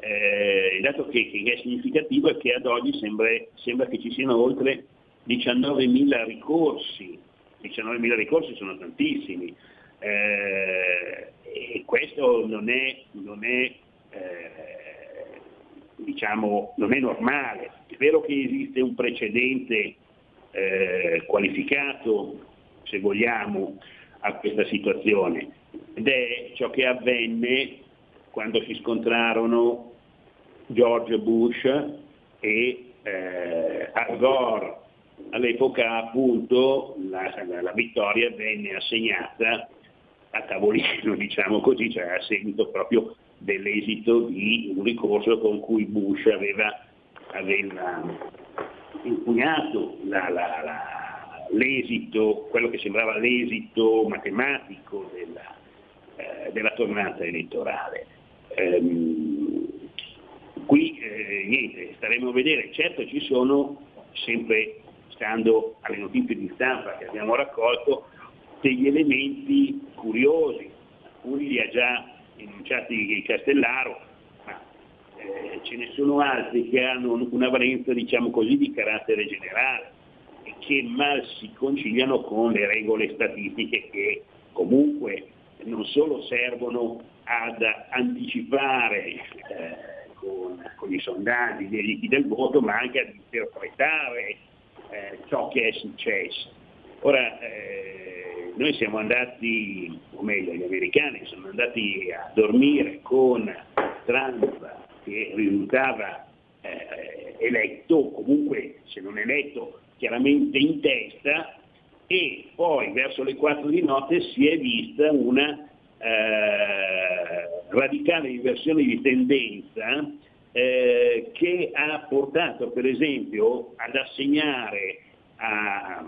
eh, il dato che, che, è significativo è che ad oggi sembra, sembra che ci siano oltre 19.000 ricorsi, 19.000 ricorsi sono tantissimi, eh, e questo non è, non è, eh, diciamo, non è normale. Vero che esiste un precedente eh, qualificato, se vogliamo, a questa situazione, ed è ciò che avvenne quando si scontrarono George Bush e eh, Al Gore all'epoca appunto la, la, vittoria venne assegnata a tavolino, diciamo così, cioè a seguito proprio dell'esito di un ricorso con cui Bush aveva, aveva impugnato la, la, l'esito, quello che sembrava l'esito matematico della, eh, della tornata elettorale. Ehm, qui eh, niente, staremo a vedere, certo ci sono sempre stando alle notizie di stampa che abbiamo raccolto, degli elementi curiosi, alcuni li ha già enunciati Castellaro, eh, ce ne sono altri che hanno una valenza diciamo così di carattere generale e che mal si conciliano con le regole statistiche che comunque non solo servono ad anticipare eh, con, con, i sondaggi gli eliti del voto, ma anche ad interpretare eh, ciò che è successo. Ora, eh, noi siamo andati, o meglio gli americani sono andati a dormire con Trump che risultava eh, eletto, comunque se non eletto chiaramente in testa, e poi verso le 4 di notte si è vista una eh, radicale inversione di tendenza eh, che ha portato per esempio ad assegnare a,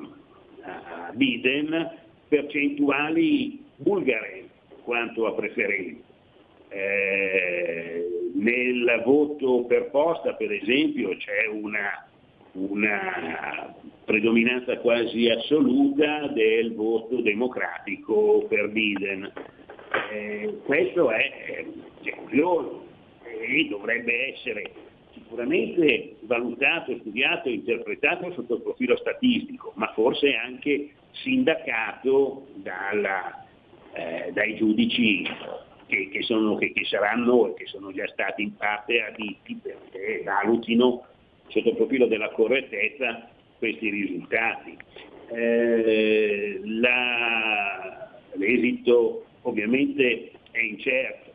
a Biden percentuali bulgare quanto a preferenze. Eh, nel voto per posta per esempio c'è una, una predominanza quasi assoluta del voto democratico per Biden. Eh, questo è, è curioso, e dovrebbe essere sicuramente valutato, studiato e interpretato sotto il profilo statistico, ma forse anche sindacato dalla, eh, dai giudici che, che, sono, che, che, saranno e che sono già stati in parte aditi perché valutino sotto il profilo della correttezza questi risultati. Eh, la, l'esito ovviamente è incerto,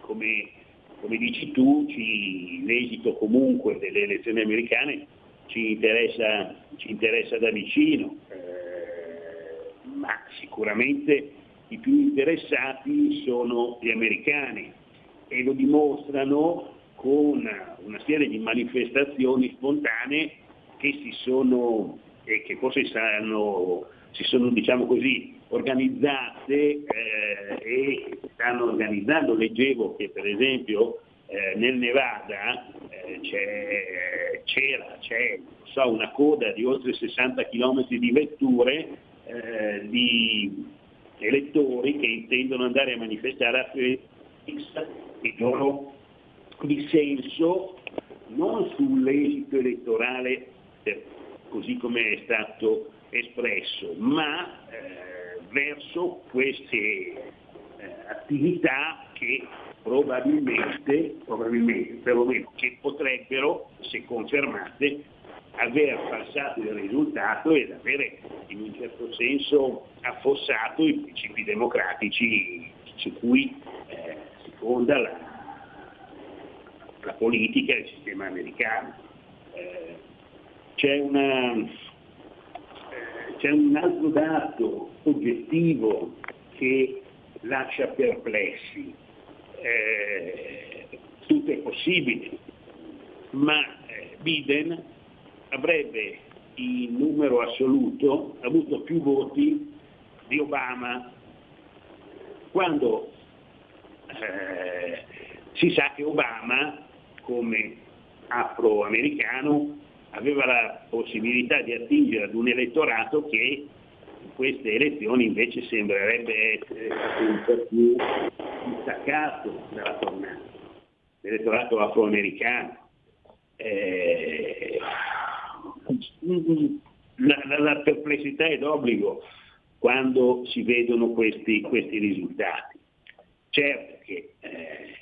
come come dici tu, ci, l'esito comunque delle elezioni americane ci interessa, ci interessa da vicino, eh, ma sicuramente i più interessati sono gli americani e lo dimostrano con una serie di manifestazioni spontanee che si sono e che forse saranno, si sono diciamo così, organizzate eh, e stanno organizzando. Leggevo che per esempio eh, nel Nevada eh, c'era, c'è so, una coda di oltre 60 km di vetture eh, di elettori che intendono andare a manifestare a Phoenix il loro dissenso non sull'esito elettorale così come è stato espresso, ma eh, verso queste eh, attività che probabilmente, probabilmente, perlomeno che potrebbero, se confermate, aver falsato il risultato ed avere in un certo senso affossato i principi democratici su cui eh, si fonda la, la, politica e il sistema americano. Eh, c'è, una, eh, c'è un altro dato oggettivo che lascia perplessi. Eh, tutto è possibile, ma eh, Biden avrebbe in numero assoluto avuto più voti di Obama quando eh, si sa che Obama come afroamericano aveva la possibilità di attingere ad un elettorato che in queste elezioni invece sembrerebbe essere un po' più distaccato dalla tornata, l'elettorato afroamericano. Eh, la, la, la, perplessità è d'obbligo quando si vedono questi, questi risultati. Certo che eh,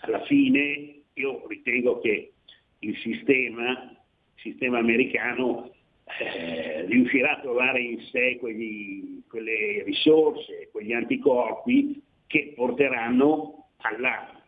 alla fine io ritengo che il sistema, il sistema americano eh, riuscirà a trovare in sé quegli, quelle risorse, quegli anticorpi che porteranno alla,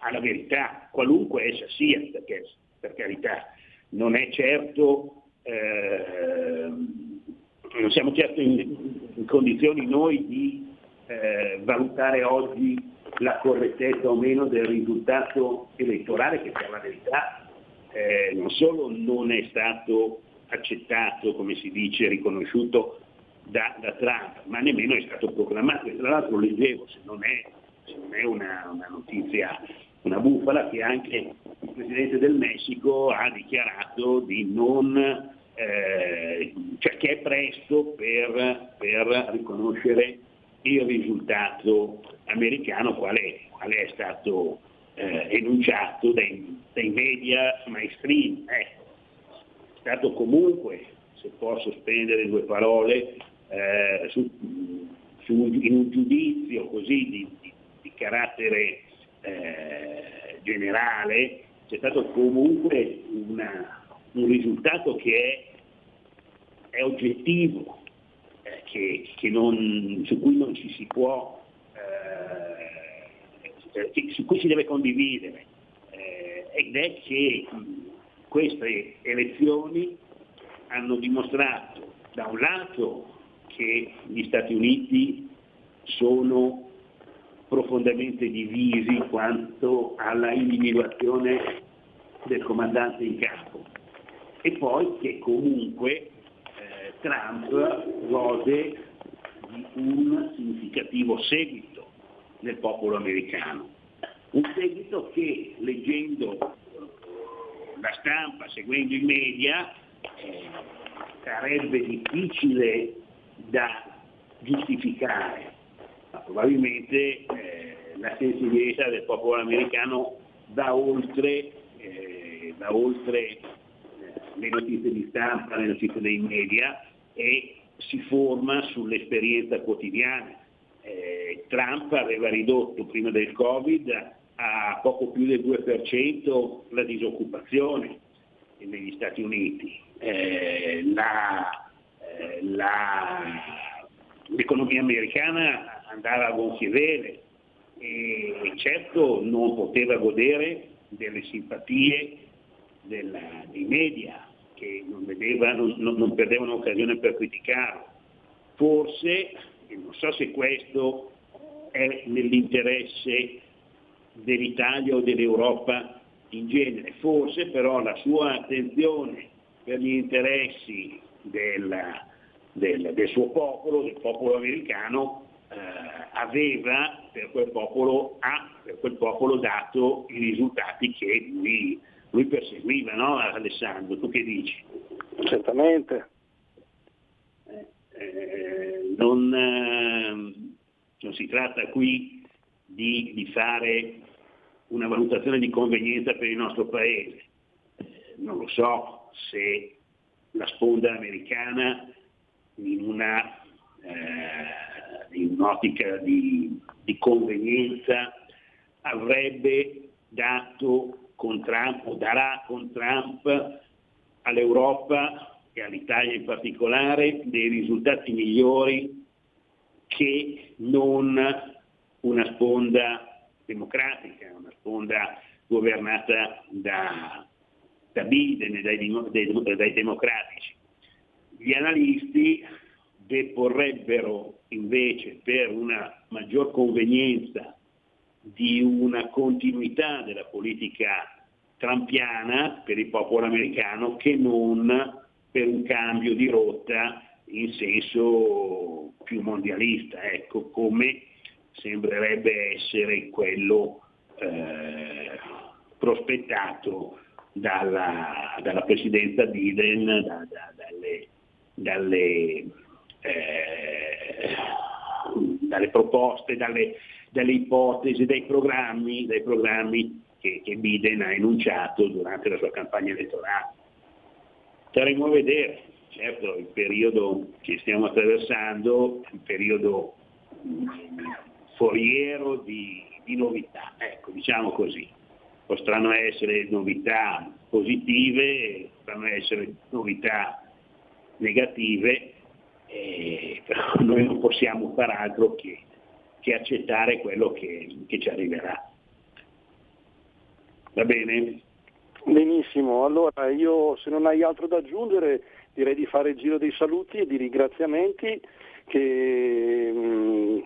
alla verità, qualunque essa sia, perché per carità non è certo, eh, non siamo certo in, in condizioni noi di eh, valutare oggi la correttezza o meno del risultato elettorale che per la verità eh, non solo non è stato accettato, come si dice, riconosciuto da, da, Trump, ma nemmeno è stato proclamato. E tra l'altro leggevo, se non è, se non è una, una, notizia, una bufala, che anche il Presidente del Messico ha dichiarato di non, eh, cioè che è presto per, per, riconoscere il risultato americano, quale, quale è stato eh, enunciato dai, dai media mainstream. Ecco stato comunque, se posso spendere due parole, eh, su, su, in un giudizio così di, di, di carattere eh, generale, c'è stato comunque una, un risultato che è, è oggettivo, eh, che, che non, su cui non ci si può, eh, su cui si deve condividere, eh, ed è che queste elezioni hanno dimostrato da un lato che gli Stati Uniti sono profondamente divisi quanto alla individuazione del comandante in capo e poi che comunque eh, Trump gode di un significativo seguito nel popolo americano. Un seguito che leggendo la stampa, seguendo i media, eh, sarebbe difficile da giustificare, probabilmente eh, la sensibilità del popolo americano va oltre, eh, va oltre eh, le notizie di stampa, le notizie dei media e si forma sull'esperienza quotidiana. Eh, Trump aveva ridotto prima del Covid a poco più del 2% la disoccupazione negli Stati Uniti. Eh, la, eh, la, l'economia americana andava a gonfie vele e certo non poteva godere delle simpatie della, dei media che non, vedeva, non, non perdevano occasione per criticarlo. Forse, e non so se questo è nell'interesse dell'Italia o dell'Europa in genere. Forse però la sua attenzione per gli interessi del, del, del suo popolo, del popolo americano, eh, aveva per quel popolo, ha per quel popolo dato i risultati che lui, lui perseguiva, no Alessandro? Tu che dici? Certamente. Eh, eh, non, eh, non si tratta qui di, di fare una valutazione di convenienza per il nostro Paese. Non lo so se la sponda americana in, una, eh, in un'ottica di, di, convenienza avrebbe dato con Trump o darà con Trump all'Europa e all'Italia in particolare dei risultati migliori che non una sponda democratica, una sponda governata da, da Biden e dai, dai, dai democratici. Gli analisti deporrebbero invece per una maggior convenienza di una continuità della politica trampiana per il popolo americano che non per un cambio di rotta in senso più mondialista, ecco, come sembrerebbe essere quello eh, prospettato dalla, dalla, presidenza Biden, da, da, dalle, dalle, eh, dalle, proposte, dalle, dalle, ipotesi, dai programmi, dai programmi che, che Biden ha enunciato durante la sua campagna elettorale. Staremo a vedere, certo il periodo che stiamo attraversando è un periodo foriero di, di novità, ecco, diciamo così. Potranno essere novità positive, potranno essere novità negative, eh, però noi non possiamo far altro che, che accettare quello che, che ci arriverà. Va bene? Benissimo, allora io se non hai altro da aggiungere direi di fare il giro dei saluti e di ringraziamenti. Che, mm,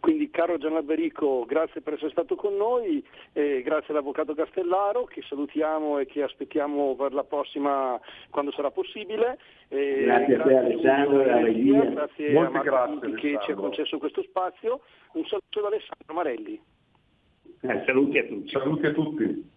quindi caro Gian Alberico, grazie per essere stato con noi, eh, grazie all'Avvocato Castellaro che salutiamo e che aspettiamo per la prossima quando sarà possibile. Eh, grazie, grazie a te Alessandro e a Regia. Grazie Molte a Marco che ci ha concesso questo spazio. Un saluto da Alessandro Marelli. Eh, saluti a tutti. Saluti a tutti.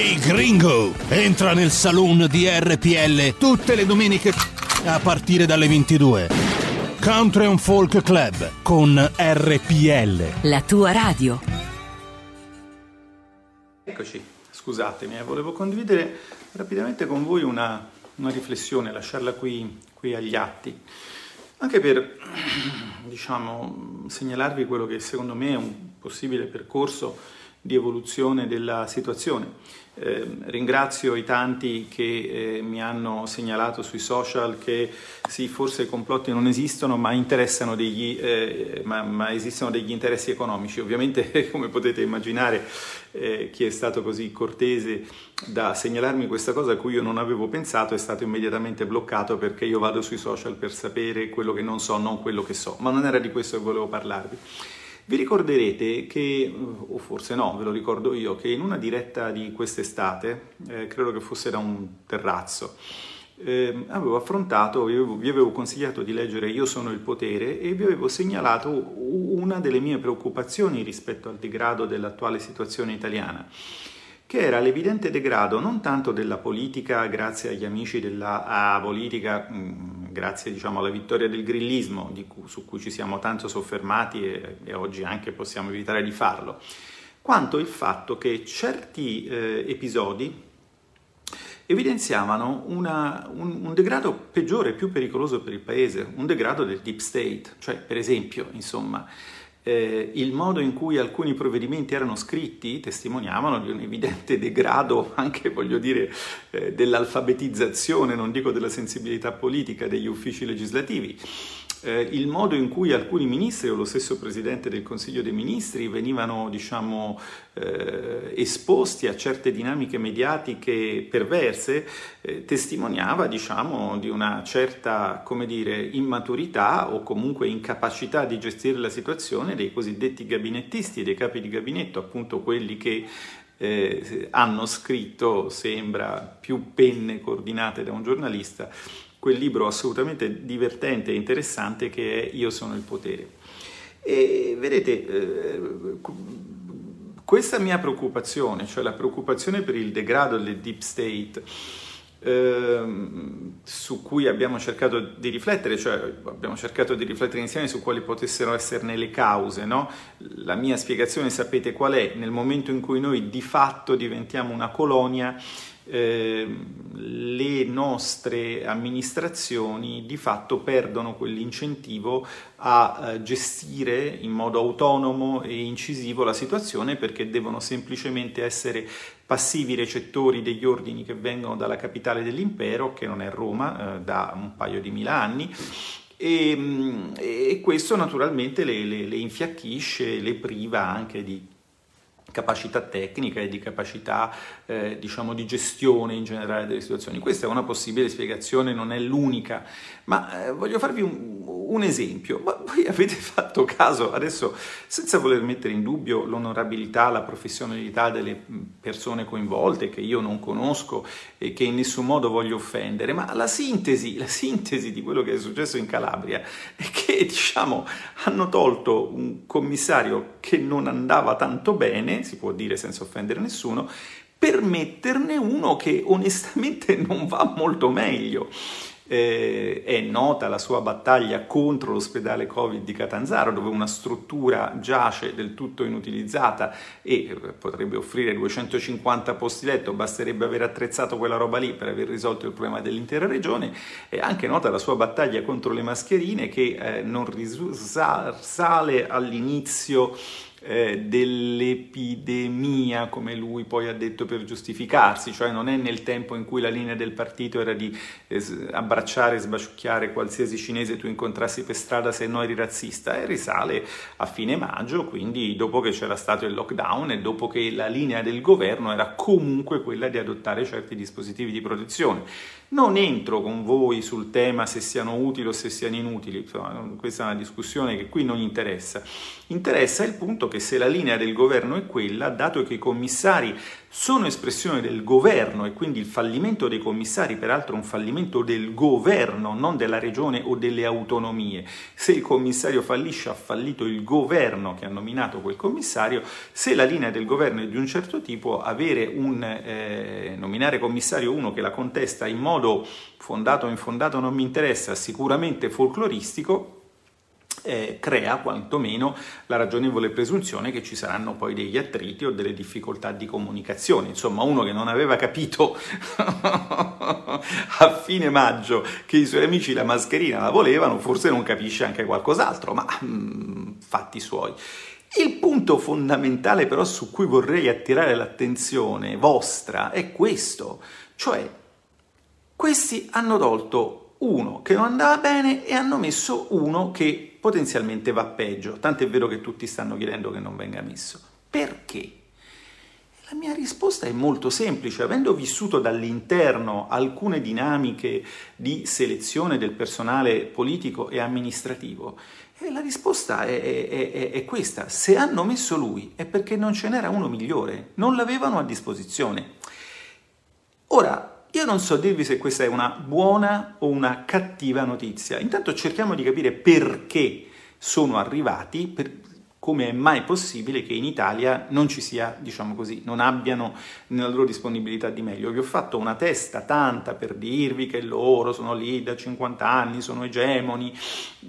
gringo, entra nel saloon di RPL tutte le domeniche a partire dalle 22. Country and Folk Club con RPL. La tua radio. Eccoci, scusatemi, eh, volevo condividere rapidamente con voi una, una riflessione, lasciarla qui, qui agli atti, anche per diciamo, segnalarvi quello che secondo me è un possibile percorso di evoluzione della situazione. Eh, ringrazio i tanti che eh, mi hanno segnalato sui social che sì, forse i complotti non esistono, ma, degli, eh, ma, ma esistono degli interessi economici. Ovviamente, come potete immaginare, eh, chi è stato così cortese da segnalarmi questa cosa a cui io non avevo pensato è stato immediatamente bloccato perché io vado sui social per sapere quello che non so, non quello che so. Ma non era di questo che volevo parlarvi. Vi ricorderete che, o forse no, ve lo ricordo io, che in una diretta di quest'estate, eh, credo che fosse da un terrazzo, eh, avevo affrontato, vi avevo, vi avevo, consigliato di leggere Io sono il potere e vi avevo segnalato una delle mie preoccupazioni rispetto al degrado dell'attuale situazione italiana che era l'evidente degrado non tanto della politica grazie agli amici della politica, mh, mm, grazie diciamo, alla vittoria del grillismo cui, su cui ci siamo tanto soffermati e, e, oggi anche possiamo evitare di farlo, quanto il fatto che certi eh, episodi evidenziavano una, un, un, degrado peggiore, più pericoloso per il paese, un degrado del deep state, cioè per esempio, insomma, eh, il modo in cui alcuni provvedimenti erano scritti testimoniavano di un evidente degrado anche, voglio dire, eh, dell'alfabetizzazione, non dico della sensibilità politica degli uffici legislativi. Eh, il modo in cui alcuni ministri o lo stesso Presidente del Consiglio dei Ministri venivano diciamo, eh, esposti a certe dinamiche mediatiche perverse eh, testimoniava diciamo, di una certa dire, immaturità o comunque incapacità di gestire la situazione dei cosiddetti gabinettisti, dei capi di gabinetto, appunto quelli che eh, hanno scritto, sembra, più penne coordinate da un giornalista, quel libro assolutamente divertente e interessante che è Io sono il potere. E vedete, eh, questa mia preoccupazione, cioè la preoccupazione per il degrado del deep state, Ehm, su cui abbiamo cercato di riflettere, cioè abbiamo cercato di riflettere insieme su quali potessero esserne le cause. No? La mia spiegazione sapete qual è? Nel momento in cui noi di fatto diventiamo una colonia, eh, le nostre amministrazioni di fatto perdono quell'incentivo a eh, gestire in modo autonomo e incisivo la situazione perché devono semplicemente essere passivi recettori degli ordini che vengono dalla capitale dell'impero, che non è Roma, eh, da un paio di mila anni, e, mm, e questo naturalmente le, le, le, infiacchisce, le priva anche di capacità tecnica e di capacità eh, diciamo di gestione in generale delle situazioni. Questa è una possibile spiegazione, non è l'unica, ma eh, voglio farvi un, un, esempio. Ma voi avete fatto caso, adesso senza voler mettere in dubbio l'onorabilità, la professionalità delle persone coinvolte, che io non conosco e che in nessun modo voglio offendere, ma la sintesi, la sintesi di quello che è successo in Calabria è che diciamo hanno tolto un commissario che non andava tanto bene, si può dire senza offendere nessuno, per metterne uno che onestamente non va molto meglio eh, è nota la sua battaglia contro l'ospedale Covid di Catanzaro, dove una struttura giace del tutto inutilizzata e eh, potrebbe offrire 250 posti letto, basterebbe aver attrezzato quella roba lì per aver risolto il problema dell'intera regione. È anche nota la sua battaglia contro le mascherine che eh, non risale all'inizio eh, dell'epidemia, come lui poi ha detto per giustificarsi, cioè non è nel tempo in cui la linea del partito era di eh, abbracciare e sbaciucchiare qualsiasi cinese tu incontrassi per strada se no eri razzista, e risale a fine maggio, quindi dopo che c'era stato il lockdown e dopo che la linea del governo era comunque quella di adottare certi dispositivi di protezione. Non entro con voi sul tema se siano utili o se siano inutili, questa è una discussione che qui non interessa. Interessa il punto che se la linea del governo è quella, dato che i commissari sono espressione del governo e quindi il fallimento dei commissari, peraltro un fallimento del governo, non della regione o delle autonomie. Se il commissario fallisce ha fallito il governo che ha nominato quel commissario, se la linea del governo è di un certo tipo, un eh, nominare commissario uno che la contesta in modo fondato o infondato non mi interessa, sicuramente folcloristico, eh, crea quantomeno la ragionevole presunzione che ci saranno poi degli attriti o delle difficoltà di comunicazione. Insomma, uno che non aveva capito a fine maggio che i suoi amici la mascherina la volevano, forse non capisce anche qualcos'altro, ma mm, fatti suoi. Il punto fondamentale però su cui vorrei attirare l'attenzione vostra è questo, cioè questi hanno tolto uno che non andava bene e hanno messo uno che potenzialmente va peggio, tant'è vero che tutti stanno chiedendo che non venga messo. Perché? La mia risposta è molto semplice, avendo vissuto dall'interno alcune dinamiche di selezione del personale politico e amministrativo, e la risposta è, è, è, è, questa, se hanno messo lui è perché non ce n'era uno migliore, non l'avevano a disposizione. Ora, io non so dirvi se questa è una buona o una cattiva notizia. Intanto cerchiamo di capire perché sono arrivati, per, come è mai possibile che in Italia non ci sia, diciamo così, non abbiano nella loro disponibilità di meglio. Vi ho fatto una testa tanta per dirvi che loro sono lì da 50 anni, sono egemoni,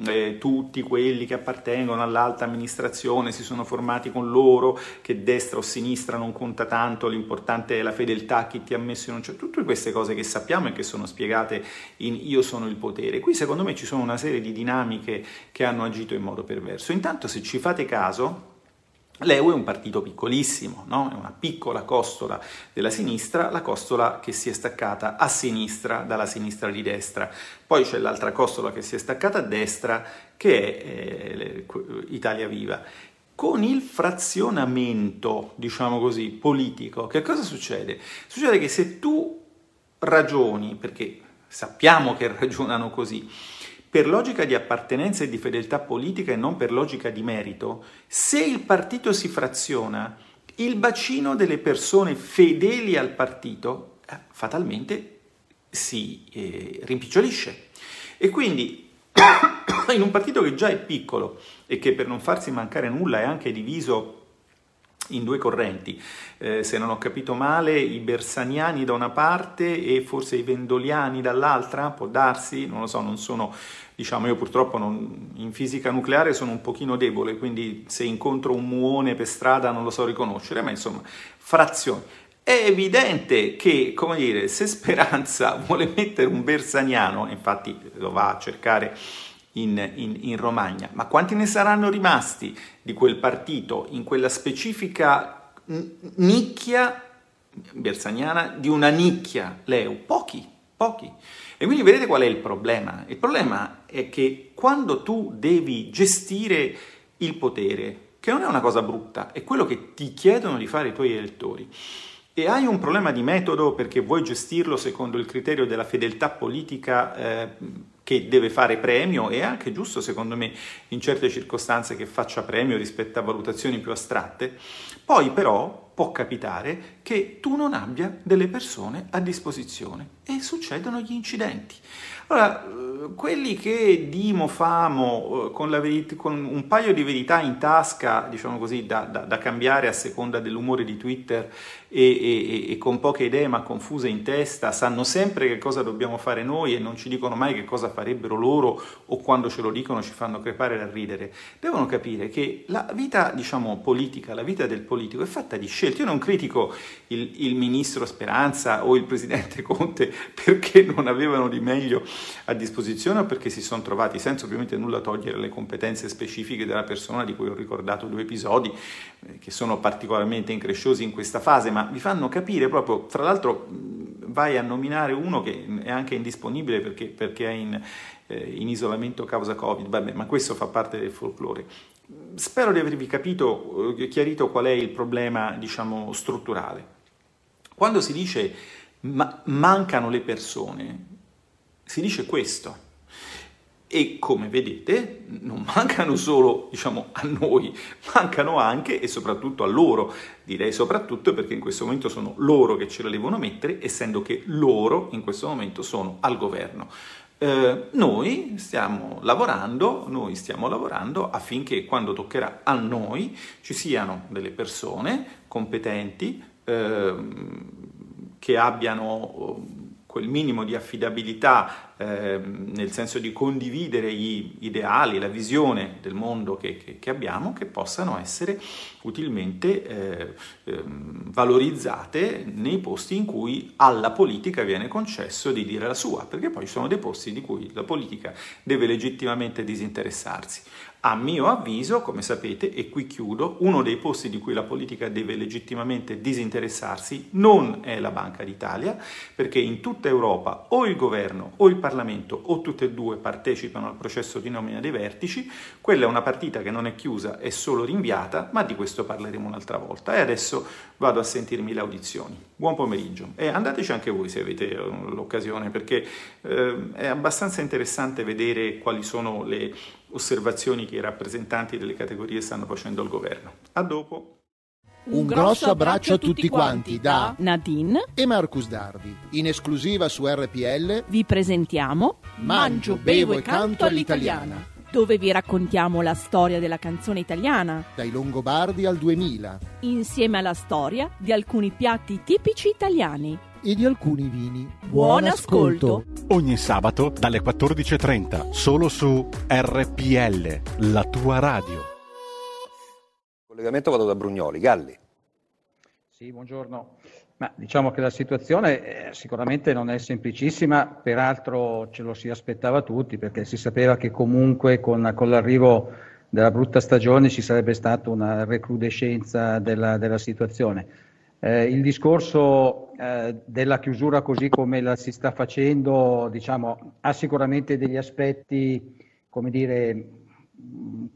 eh, tutti quelli che appartengono all'alta amministrazione si sono formati con loro, che destra o sinistra non conta tanto, l'importante è la fedeltà, chi ti ha messo in un certo... Tutte queste cose che sappiamo e che sono spiegate in Io sono il potere. Qui secondo me ci sono una serie di dinamiche che hanno agito in modo perverso. Intanto se ci fate caso, caso, L'EU è un partito piccolissimo, no? è una piccola costola della sinistra, la costola che si è staccata a sinistra dalla sinistra di destra. Poi c'è l'altra costola che si è staccata a destra, che è eh, Italia Viva. Con il frazionamento, diciamo così, politico, che cosa succede? Succede che se tu ragioni, perché sappiamo che ragionano così, per logica di appartenenza e di fedeltà politica e non per logica di merito, se il partito si fraziona, il bacino delle persone fedeli al partito eh, fatalmente si eh, rimpicciolisce. E quindi in un partito che già è piccolo e che per non farsi mancare nulla è anche diviso in due correnti, eh, se non ho capito male, i bersaniani da una parte e forse i vendoliani dall'altra, può darsi, non lo so, non sono, diciamo, io purtroppo non, in fisica nucleare sono un pochino debole, quindi se incontro un muone per strada non lo so riconoscere, ma insomma, frazioni. È evidente che, come dire, se Speranza vuole mettere un bersaniano, infatti lo va a cercare in, in, in, Romagna, ma quanti ne saranno rimasti di quel partito in quella specifica nicchia bersaniana di una nicchia Leu? Pochi, pochi. E quindi vedete qual è il problema? Il problema è che quando tu devi gestire il potere, che non è una cosa brutta, è quello che ti chiedono di fare i tuoi elettori, e hai un problema di metodo perché vuoi gestirlo secondo il criterio della fedeltà politica eh, che deve fare premio è anche giusto secondo me in certe circostanze che faccia premio rispetto a valutazioni più astratte, poi però può capitare che tu non abbia delle persone a disposizione e succedono gli incidenti. Allora, eh, quelli che dimo famo eh, con, verit- con, un paio di verità in tasca, diciamo così, da, da, da cambiare a seconda dell'umore di Twitter e, e, e, con poche idee ma confuse in testa, sanno sempre che cosa dobbiamo fare noi e non ci dicono mai che cosa farebbero loro o quando ce lo dicono ci fanno crepare da ridere. Devono capire che la vita, diciamo, politica, la vita del politico è fatta di scelte. Io non critico il, il ministro Speranza o il presidente Conte perché non avevano di meglio a disposizione o perché si sono trovati, senza ovviamente nulla togliere le competenze specifiche della persona di cui ho ricordato due episodi eh, che sono particolarmente incresciosi in questa fase, ma vi fanno capire proprio, tra l'altro vai a nominare uno che è anche indisponibile perché, perché è in, eh, in isolamento causa Covid, Vabbè, ma questo fa parte del folklore. Spero di avervi capito, eh, chiarito qual è il problema, diciamo, strutturale. Quando si dice ma mancano le persone, si dice questo. E come vedete non mancano solo diciamo, a noi, mancano anche e soprattutto a loro. Direi soprattutto perché in questo momento sono loro che ce la devono mettere, essendo che loro in questo momento sono al governo. Eh, noi stiamo lavorando, noi stiamo lavorando affinché quando toccherà a noi ci siano delle persone competenti eh, che abbiano quel minimo di affidabilità eh, nel senso di condividere gli ideali, la visione del mondo che, che, che abbiamo, che possano essere utilmente eh, eh, valorizzate nei posti in cui alla politica viene concesso di dire la sua, perché poi ci sono dei posti di cui la politica deve legittimamente disinteressarsi. A mio avviso, come sapete, e qui chiudo, uno dei posti di cui la politica deve legittimamente disinteressarsi non è la Banca d'Italia, perché in tutta Europa o il governo o il Parlamento o tutte e due partecipano al processo di nomina dei vertici, quella è una partita che non è chiusa, è solo rinviata, ma di questo parleremo un'altra volta. E adesso vado a sentirmi le audizioni. Buon pomeriggio e andateci anche voi se avete eh, l'occasione, perché eh, è abbastanza interessante vedere quali sono le osservazioni che i rappresentanti delle categorie stanno facendo al governo. A dopo. Un grosso abbraccio a tutti quanti da Nadine e Marcus Dardi. In esclusiva su RPL vi presentiamo Mangio, bevo e canto all'italiana dove vi raccontiamo la storia della canzone italiana. Dai Longobardi al 2000. Insieme alla storia di alcuni piatti tipici italiani e di alcuni vini. Buon ascolto! Ogni sabato dalle 14.30, solo su RPL, la tua radio. Collegamento vado da Brugnoli. Galli. Sì, buongiorno. Ma diciamo che la situazione eh, sicuramente non è semplicissima, peraltro ce lo si aspettava tutti perché si sapeva che comunque con, con l'arrivo della brutta stagione ci sarebbe stata una recrudescenza della, della situazione. Eh, il discorso eh, della chiusura così come la si sta facendo diciamo, ha sicuramente degli aspetti come dire,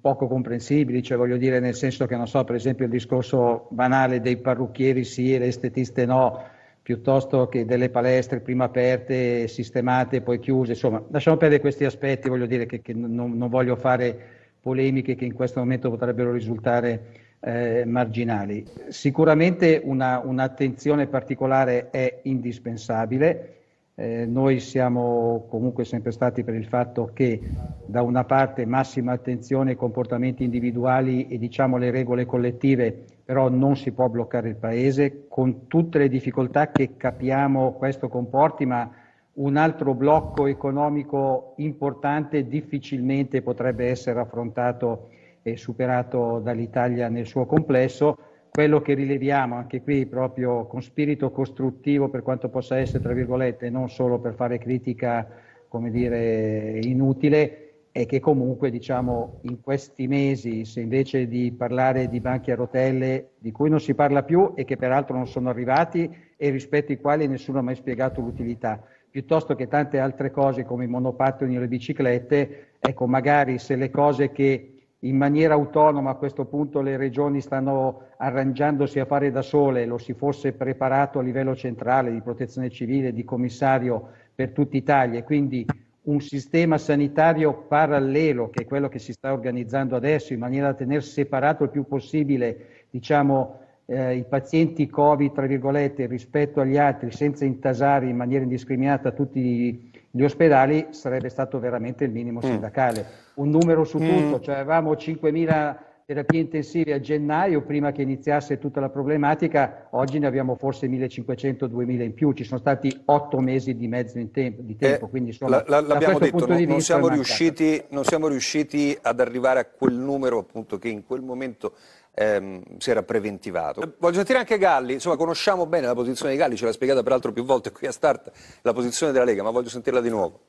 poco comprensibili, cioè voglio dire nel senso che non so, per esempio il discorso banale dei parrucchieri sì e le estetiste no, piuttosto che delle palestre prima aperte, sistemate poi chiuse, insomma lasciamo perdere questi aspetti, voglio dire che, che non, non, voglio fare polemiche che in questo momento potrebbero risultare eh, marginali. Sicuramente una, un'attenzione particolare è indispensabile, eh, noi siamo comunque sempre stati per il fatto che da una parte massima attenzione ai comportamenti individuali e diciamo le regole collettive, però non si può bloccare il Paese con tutte le difficoltà che capiamo questo comporti, ma un altro blocco economico importante difficilmente potrebbe essere affrontato e superato dall'Italia nel suo complesso. Quello che rileviamo anche qui proprio con spirito costruttivo per quanto possa essere, tra virgolette, non solo per fare critica, come dire, inutile, è che comunque diciamo in questi mesi, se invece di parlare di banchi a rotelle, di cui non si parla più e che peraltro non sono arrivati e rispetto ai quali nessuno ha mai spiegato l'utilità, piuttosto che tante altre cose come i monopattini o le biciclette, ecco magari se le cose che in maniera autonoma a questo punto le regioni stanno arrangiandosi a fare da sole, lo si fosse preparato a livello centrale di protezione civile, di commissario per tutta Italia. Quindi un sistema sanitario parallelo, che è quello che si sta organizzando adesso, in maniera da tenere separato il più possibile diciamo, eh, i pazienti Covid, rispetto agli altri, senza intasare in maniera indiscriminata tutti gli ospedali, sarebbe stato veramente il minimo mm. sindacale. Un numero su mm. tutto, cioè avevamo 5.000 terapie intensive a gennaio, prima che iniziasse tutta la problematica, oggi ne abbiamo forse 1.500-2.000 in più, ci sono stati otto mesi di mezzo tempo, di tempo eh, quindi insomma, la, la, l'abbiamo detto, non, non, siamo riusciti, non siamo riusciti ad arrivare a quel numero appunto che in quel momento ehm, si era preventivato. Eh, voglio sentire anche Galli, insomma conosciamo bene la posizione di Galli, ce l'ha spiegata peraltro più volte qui a Start la posizione della Lega, ma voglio sentirla di nuovo.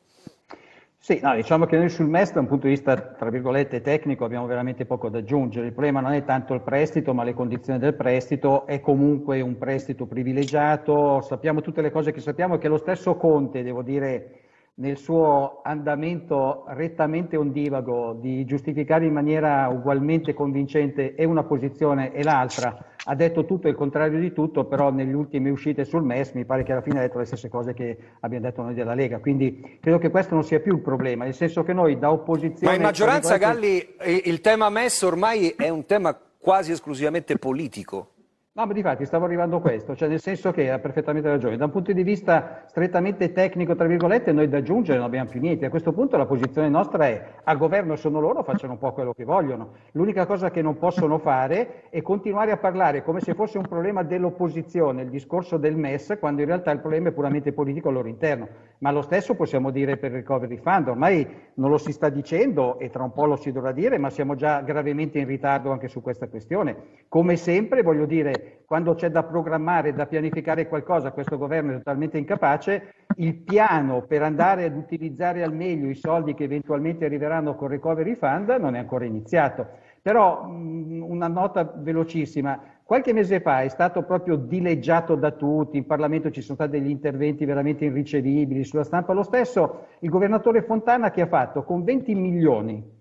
Sì, no, diciamo che noi sul MES da un punto di vista, tra virgolette, tecnico abbiamo veramente poco da aggiungere. Il problema non è tanto il prestito, ma le condizioni del prestito. È comunque un prestito privilegiato, sappiamo tutte le cose che sappiamo che lo stesso Conte, devo dire, nel suo andamento rettamente ondivago di giustificare in maniera ugualmente convincente e una posizione e l'altra, ha detto tutto il contrario di tutto, però nelle ultime uscite sul MES mi pare che alla fine ha detto le stesse cose che abbiamo detto noi della Lega, quindi credo che questo non sia più il problema, nel senso che noi da opposizione... Ma in maggioranza, Galli, il tema MES ormai è un tema quasi esclusivamente politico. No, ma di fatti stavo arrivando a questo, cioè nel senso che ha perfettamente ragione. Da un punto di vista strettamente tecnico, tra virgolette, noi da aggiungere non abbiamo più niente. A questo punto la posizione nostra è al governo sono loro, facciano un po' quello che vogliono. L'unica cosa che non possono fare è continuare a parlare come se fosse un problema dell'opposizione, il discorso del MES, quando in realtà il problema è puramente politico al loro interno. Ma lo stesso possiamo dire per il Recovery Fund, ormai non lo si sta dicendo e tra un po' lo si dovrà dire, ma siamo già gravemente in ritardo anche su questa questione. Come sempre, voglio dire, quando c'è da programmare, da pianificare qualcosa, questo governo è totalmente incapace, il piano per andare ad utilizzare al meglio i soldi che eventualmente arriveranno con Recovery Fund non è ancora iniziato. Però mh, una nota velocissima, qualche mese fa è stato proprio dileggiato da tutti, in Parlamento ci sono stati degli interventi veramente irricevibili, sulla stampa lo stesso, il governatore Fontana che ha fatto con 20 milioni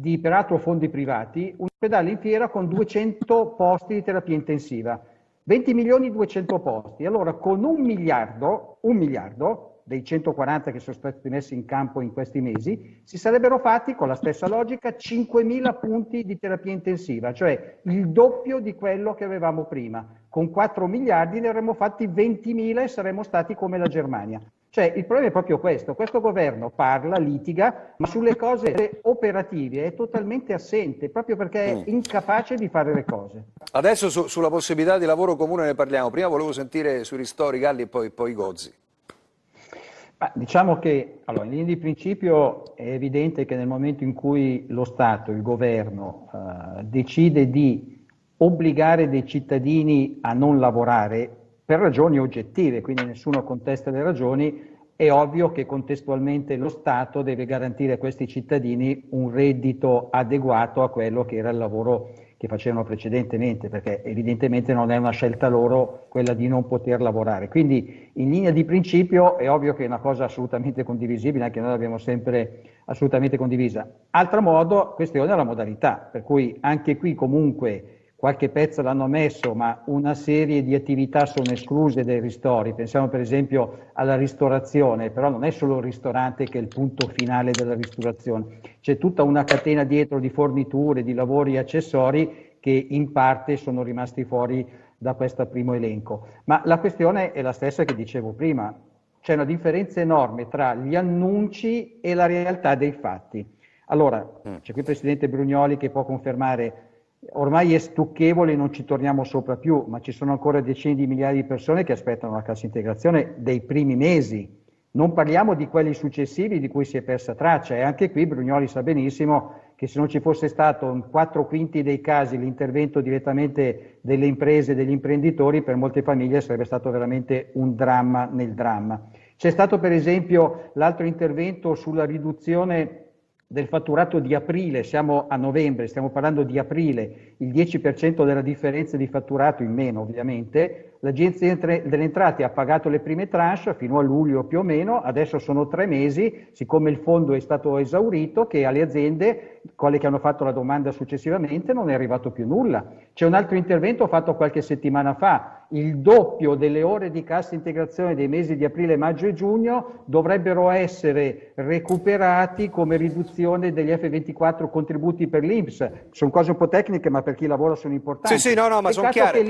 di peraltro fondi privati, un ospedale in fiera con 200 posti di terapia intensiva, 20 milioni 200 posti. Allora con un miliardo, un miliardo dei 140 che sono stati messi in campo in questi mesi, si sarebbero fatti con la stessa logica 5.000 punti di terapia intensiva, cioè il doppio di quello che avevamo prima. Con 4 miliardi ne avremmo fatti 20.000 e saremmo stati come la Germania. Cioè, il problema è proprio questo, questo governo parla, litiga, ma sulle cose operative è totalmente assente, proprio perché è mm. incapace di fare le cose. Adesso su, sulla possibilità di lavoro comune ne parliamo, prima volevo sentire sui ristori Galli e poi, poi Gozzi. Ma diciamo che allora, in linea di principio è evidente che nel momento in cui lo Stato, il governo, eh, decide di obbligare dei cittadini a non lavorare, per ragioni oggettive, quindi nessuno contesta le ragioni, è ovvio che contestualmente lo Stato deve garantire a questi cittadini un reddito adeguato a quello che era il lavoro che facevano precedentemente, perché evidentemente non è una scelta loro quella di non poter lavorare. Quindi in linea di principio è ovvio che è una cosa assolutamente condivisibile, anche noi l'abbiamo sempre assolutamente condivisa. Altro modo, questione è la modalità, per cui anche qui comunque qualche pezzo l'hanno messo, ma una serie di attività sono escluse dai ristori. Pensiamo per esempio alla ristorazione, però non è solo il ristorante che è il punto finale della ristorazione, c'è tutta una catena dietro di forniture, di lavori e accessori che in parte sono rimasti fuori da questo primo elenco. Ma la questione è la stessa che dicevo prima, c'è una differenza enorme tra gli annunci e la realtà dei fatti. Allora, mm. c'è qui il Presidente Brugnoli che può confermare ormai è stucchevole, non ci torniamo sopra più, ma ci sono ancora decine di migliaia di persone che aspettano la cassa integrazione dei primi mesi. Non parliamo di quelli successivi di cui si è persa traccia e anche qui Brugnoli sa benissimo che se non ci fosse stato in quattro quinti dei casi l'intervento direttamente delle imprese e degli imprenditori, per molte famiglie sarebbe stato veramente un dramma nel dramma. C'è stato per esempio l'altro intervento sulla riduzione del fatturato di aprile, siamo a novembre, stiamo parlando di aprile, il 10% della differenza di fatturato in meno ovviamente, l'Agenzia delle Entrate ha pagato le prime tranche fino a luglio più o meno, adesso sono tre mesi, siccome il fondo è stato esaurito, che alle aziende, quelle che hanno fatto la domanda successivamente, non è arrivato più nulla. C'è un altro intervento fatto qualche settimana fa, il doppio delle ore di cassa integrazione dei mesi di aprile, maggio e giugno dovrebbero essere recuperati come riduzione degli F24 contributi per l'Inps. Sono cose un po' tecniche, ma per chi lavora sono importanti. Sì, sì, no, no, ma sono chiare.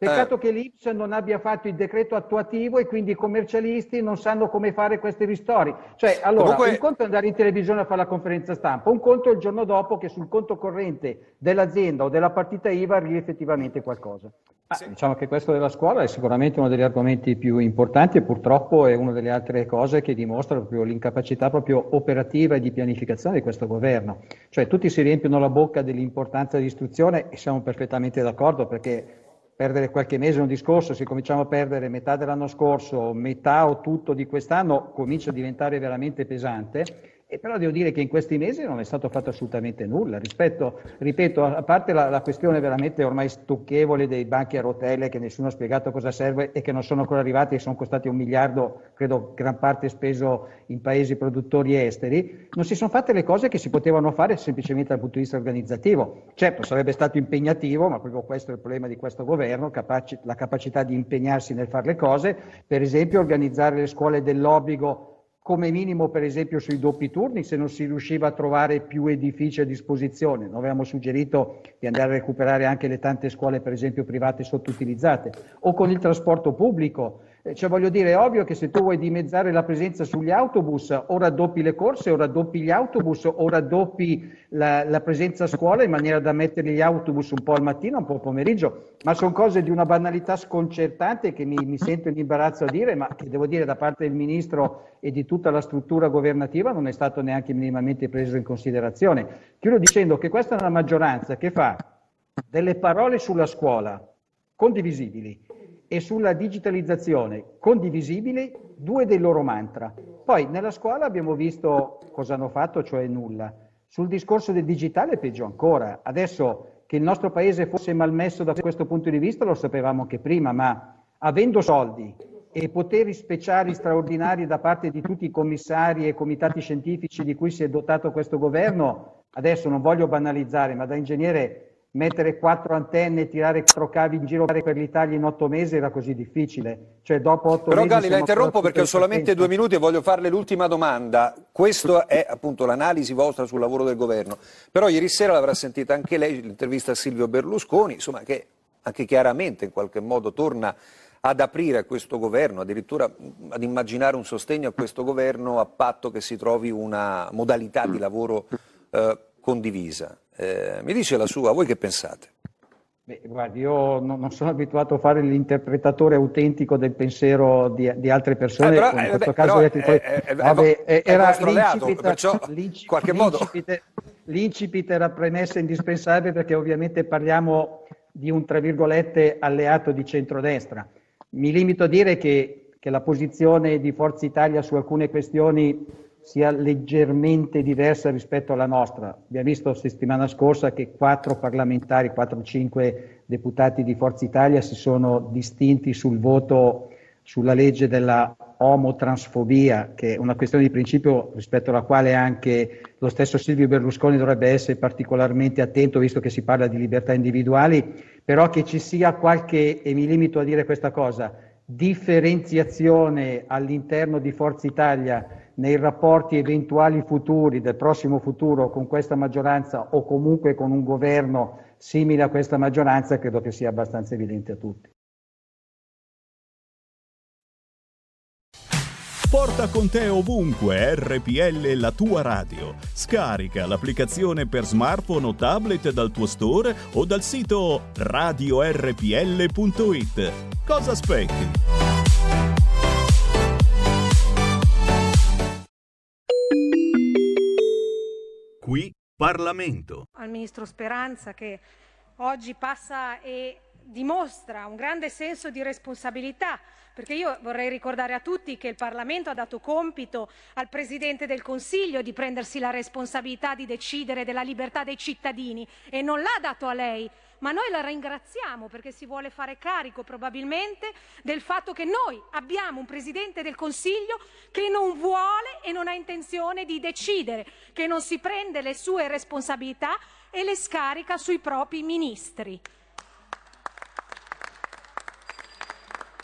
Peccato eh. che l'Inps non abbia fatto il decreto attuativo e quindi i commercialisti non sanno come fare questi ristori. Cioè, allora, Comunque... un conto è andare in televisione a fare la conferenza stampa, un conto è il giorno dopo che sul conto corrente dell'azienda o della partita IVA arrivi effettivamente qualcosa. Ah, sì. Diciamo che questo della scuola è sicuramente uno degli argomenti più importanti e purtroppo è una delle altre cose che dimostra proprio l'incapacità proprio operativa e di pianificazione di questo governo. Cioè tutti si riempiono la bocca dell'importanza dell'istruzione e siamo perfettamente d'accordo perché perdere qualche mese è un discorso, se cominciamo a perdere metà dell'anno scorso, metà o tutto di quest'anno comincia a diventare veramente pesante e però devo dire che in questi mesi non è stato fatto assolutamente nulla rispetto, ripeto, a parte la, la, questione veramente ormai stucchevole dei banchi a rotelle che nessuno ha spiegato cosa serve e che non sono ancora arrivati e sono costati un miliardo, credo gran parte speso in paesi produttori esteri, non si sono fatte le cose che si potevano fare semplicemente dal punto di vista organizzativo. Certo, sarebbe stato impegnativo, ma proprio questo è il problema di questo governo, capaci, la capacità di impegnarsi nel fare le cose, per esempio organizzare le scuole dell'obbligo come minimo per esempio sui doppi turni se non si riusciva a trovare più edifici a disposizione. Noi avevamo suggerito di andare a recuperare anche le tante scuole per esempio private sottoutilizzate o con il trasporto pubblico cioè voglio dire, è ovvio che se tu vuoi dimezzare la presenza sugli autobus, o raddoppi le corse, o raddoppi gli autobus, o raddoppi la, la presenza a scuola in maniera da mettere gli autobus un po' al mattino, un po' al pomeriggio, ma sono cose di una banalità sconcertante che mi, mi sento in imbarazzo a dire, ma che devo dire da parte del Ministro e di tutta la struttura governativa non è stato neanche minimamente preso in considerazione. Chiudo dicendo che questa è una maggioranza che fa delle parole sulla scuola condivisibili, e sulla digitalizzazione condivisibili due dei loro mantra. Poi nella scuola abbiamo visto cosa hanno fatto, cioè nulla. Sul discorso del digitale peggio ancora. Adesso che il nostro paese fosse malmesso da questo punto di vista lo sapevamo anche prima, ma avendo soldi e poteri speciali straordinari da parte di tutti i commissari e comitati scientifici di cui si è dotato questo governo, adesso non voglio banalizzare, ma da ingegnere mettere quattro antenne e tirare quattro cavi in giro per l'Italia in otto mesi era così difficile. Cioè, dopo otto Però mesi Galli la interrompo perché ho solamente due minuti e voglio farle l'ultima domanda. Questa è appunto l'analisi vostra sul lavoro del governo. Però ieri sera l'avrà sentita anche lei, l'intervista a Silvio Berlusconi, insomma, che anche chiaramente in qualche modo torna ad aprire a questo governo, addirittura ad immaginare un sostegno a questo governo a patto che si trovi una modalità di lavoro eh, condivisa. Eh, mi dice la sua, voi che pensate? Beh, guardi, io non, non, sono abituato a fare l'interpretatore autentico del pensiero di, di altre persone. Eh, però, in questo beh, caso, però, poi, eh, eh, vabbè, è, era l'incipit, perciò, l'incipit, qualche modo... l'incipit, l'incipit era premessa indispensabile perché ovviamente parliamo di un tra virgolette alleato di centrodestra. Mi limito a dire che che la posizione di Forza Italia su alcune questioni sia leggermente diversa rispetto alla nostra. Abbiamo visto settimana scorsa che quattro parlamentari, quattro o cinque deputati di Forza Italia si sono distinti sul voto sulla legge della omotransfobia, che è una questione di principio rispetto alla quale anche lo stesso Silvio Berlusconi dovrebbe essere particolarmente attento, visto che si parla di libertà individuali, però che ci sia qualche, e mi limito a dire questa cosa, differenziazione all'interno di Forza Italia nei rapporti eventuali futuri, del prossimo futuro con questa maggioranza o comunque con un governo simile a questa maggioranza, credo che sia abbastanza evidente a tutti. Porta con te ovunque RPL la tua radio. Scarica l'applicazione per smartphone o tablet dal tuo store o dal sito radiorpl.it. Cosa aspetti? Qui Parlamento. Al Ministro Speranza che oggi passa e dimostra un grande senso di responsabilità, perché io vorrei ricordare a tutti che il Parlamento ha dato compito al Presidente del Consiglio di prendersi la responsabilità di decidere della libertà dei cittadini e non l'ha dato a lei ma noi la ringraziamo perché si vuole fare carico probabilmente del fatto che noi abbiamo un Presidente del Consiglio che non vuole e non ha intenzione di decidere, che non si prende le sue responsabilità e le scarica sui propri ministri.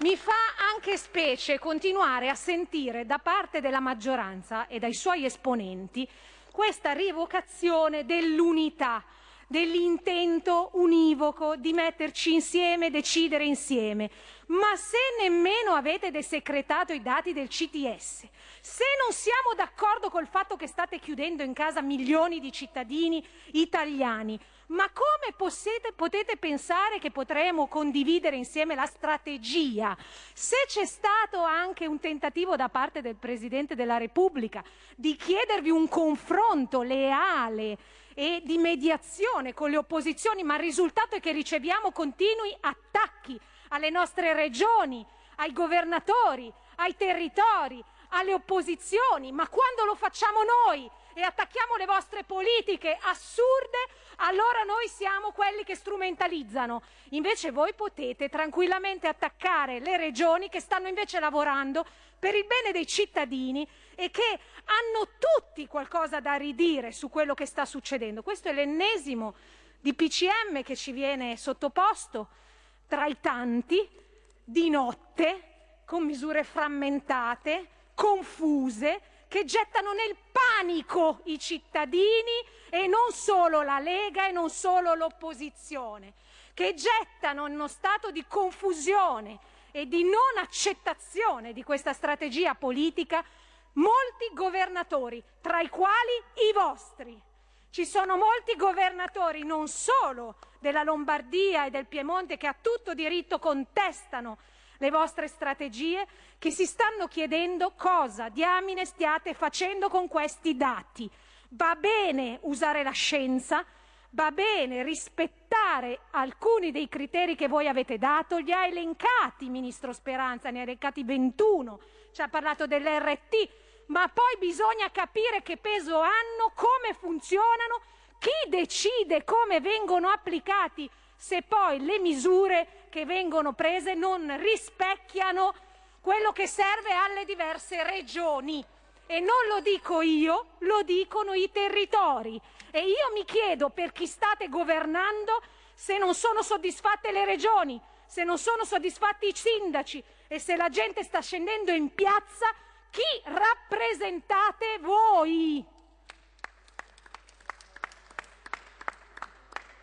Mi fa anche specie continuare a sentire da parte della maggioranza e dai suoi esponenti questa rievocazione dell'unità dell'intento univoco di metterci insieme, decidere insieme. Ma se nemmeno avete desecretato i dati del CTS, se non siamo d'accordo col fatto che state chiudendo in casa milioni di cittadini italiani, ma come possiete, potete pensare che potremo condividere insieme la strategia? Se c'è stato anche un tentativo da parte del Presidente della Repubblica di chiedervi un confronto leale, e di mediazione con le opposizioni, ma il risultato è che riceviamo continui attacchi alle nostre regioni, ai governatori, ai territori, alle opposizioni, ma quando lo facciamo noi e attacchiamo le vostre politiche assurde, allora noi siamo quelli che strumentalizzano. Invece voi potete tranquillamente attaccare le regioni che stanno invece lavorando per il bene dei cittadini e che hanno tutti qualcosa da ridire su quello che sta succedendo. Questo è l'ennesimo di PCM che ci viene sottoposto tra i tanti, di notte, con misure frammentate, confuse, che gettano nel panico i cittadini e non solo la Lega e non solo l'opposizione, che gettano in uno stato di confusione e di non accettazione di questa strategia politica molti governatori, tra i quali i vostri. Ci sono molti governatori, non solo della Lombardia e del Piemonte, che a tutto diritto contestano le vostre strategie, che si stanno chiedendo cosa diamine stiate facendo con questi dati. Va bene usare la scienza, va bene rispettare alcuni dei criteri che voi avete dato, li ha elencati Ministro Speranza, ne ha elencati 21, ci ha parlato dell'RT, ma poi bisogna capire che peso hanno, come funzionano, chi decide come vengono applicati, se poi le misure che vengono prese non rispecchiano quello che serve alle diverse regioni. E non lo dico io, lo dicono i territori. E io mi chiedo per chi state governando se non sono soddisfatte le regioni, se non sono soddisfatti i sindaci e se la gente sta scendendo in piazza, chi rappresentate voi?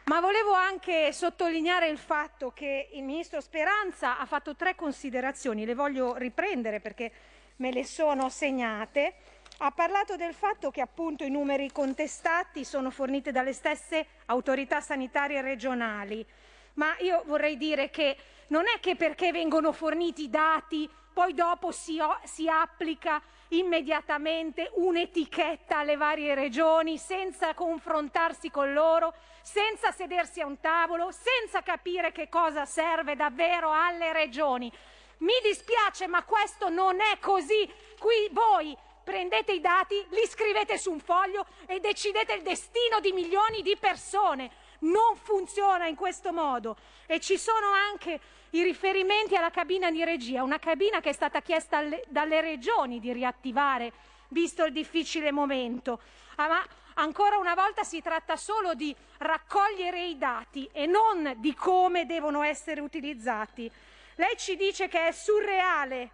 Ma volevo anche sottolineare il fatto che il ministro Speranza ha fatto tre considerazioni, le voglio riprendere perché me le sono segnate. Ha parlato del fatto che appunto i numeri contestati sono forniti dalle stesse autorità sanitarie regionali, ma io vorrei dire che non è che perché vengono forniti dati poi dopo si, si applica immediatamente un'etichetta alle varie regioni senza confrontarsi con loro, senza sedersi a un tavolo, senza capire che cosa serve davvero alle regioni. Mi dispiace, ma questo non è così. Qui voi prendete i dati, li scrivete su un foglio e decidete il destino di milioni di persone. Non funziona in questo modo. E ci sono anche i riferimenti alla cabina di regia, una cabina che è stata chiesta alle, dalle regioni di riattivare, visto il difficile momento. Ah, ma ancora una volta si tratta solo di raccogliere i dati e non di come devono essere utilizzati. Lei ci dice che è surreale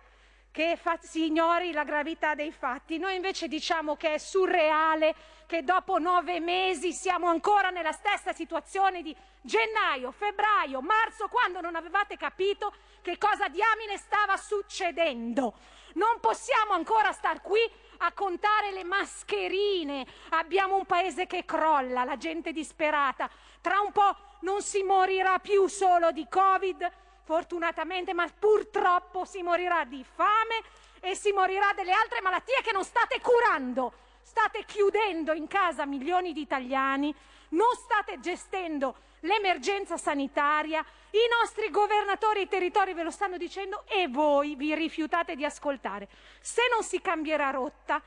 che si ignori la gravità dei fatti. Noi invece diciamo che è surreale che dopo nove mesi siamo ancora nella stessa situazione di gennaio, febbraio, marzo, quando non avevate capito che cosa diamine stava succedendo. Non possiamo ancora star qui a contare le mascherine. Abbiamo un paese che crolla, la gente disperata. Tra un po' non si morirà più solo di Covid, fortunatamente, ma purtroppo si morirà di fame e si morirà delle altre malattie che non state curando. State chiudendo in casa milioni di italiani, non state gestendo l'emergenza sanitaria, i nostri governatori e i territori ve lo stanno dicendo e voi vi rifiutate di ascoltare. Se non si cambierà rotta,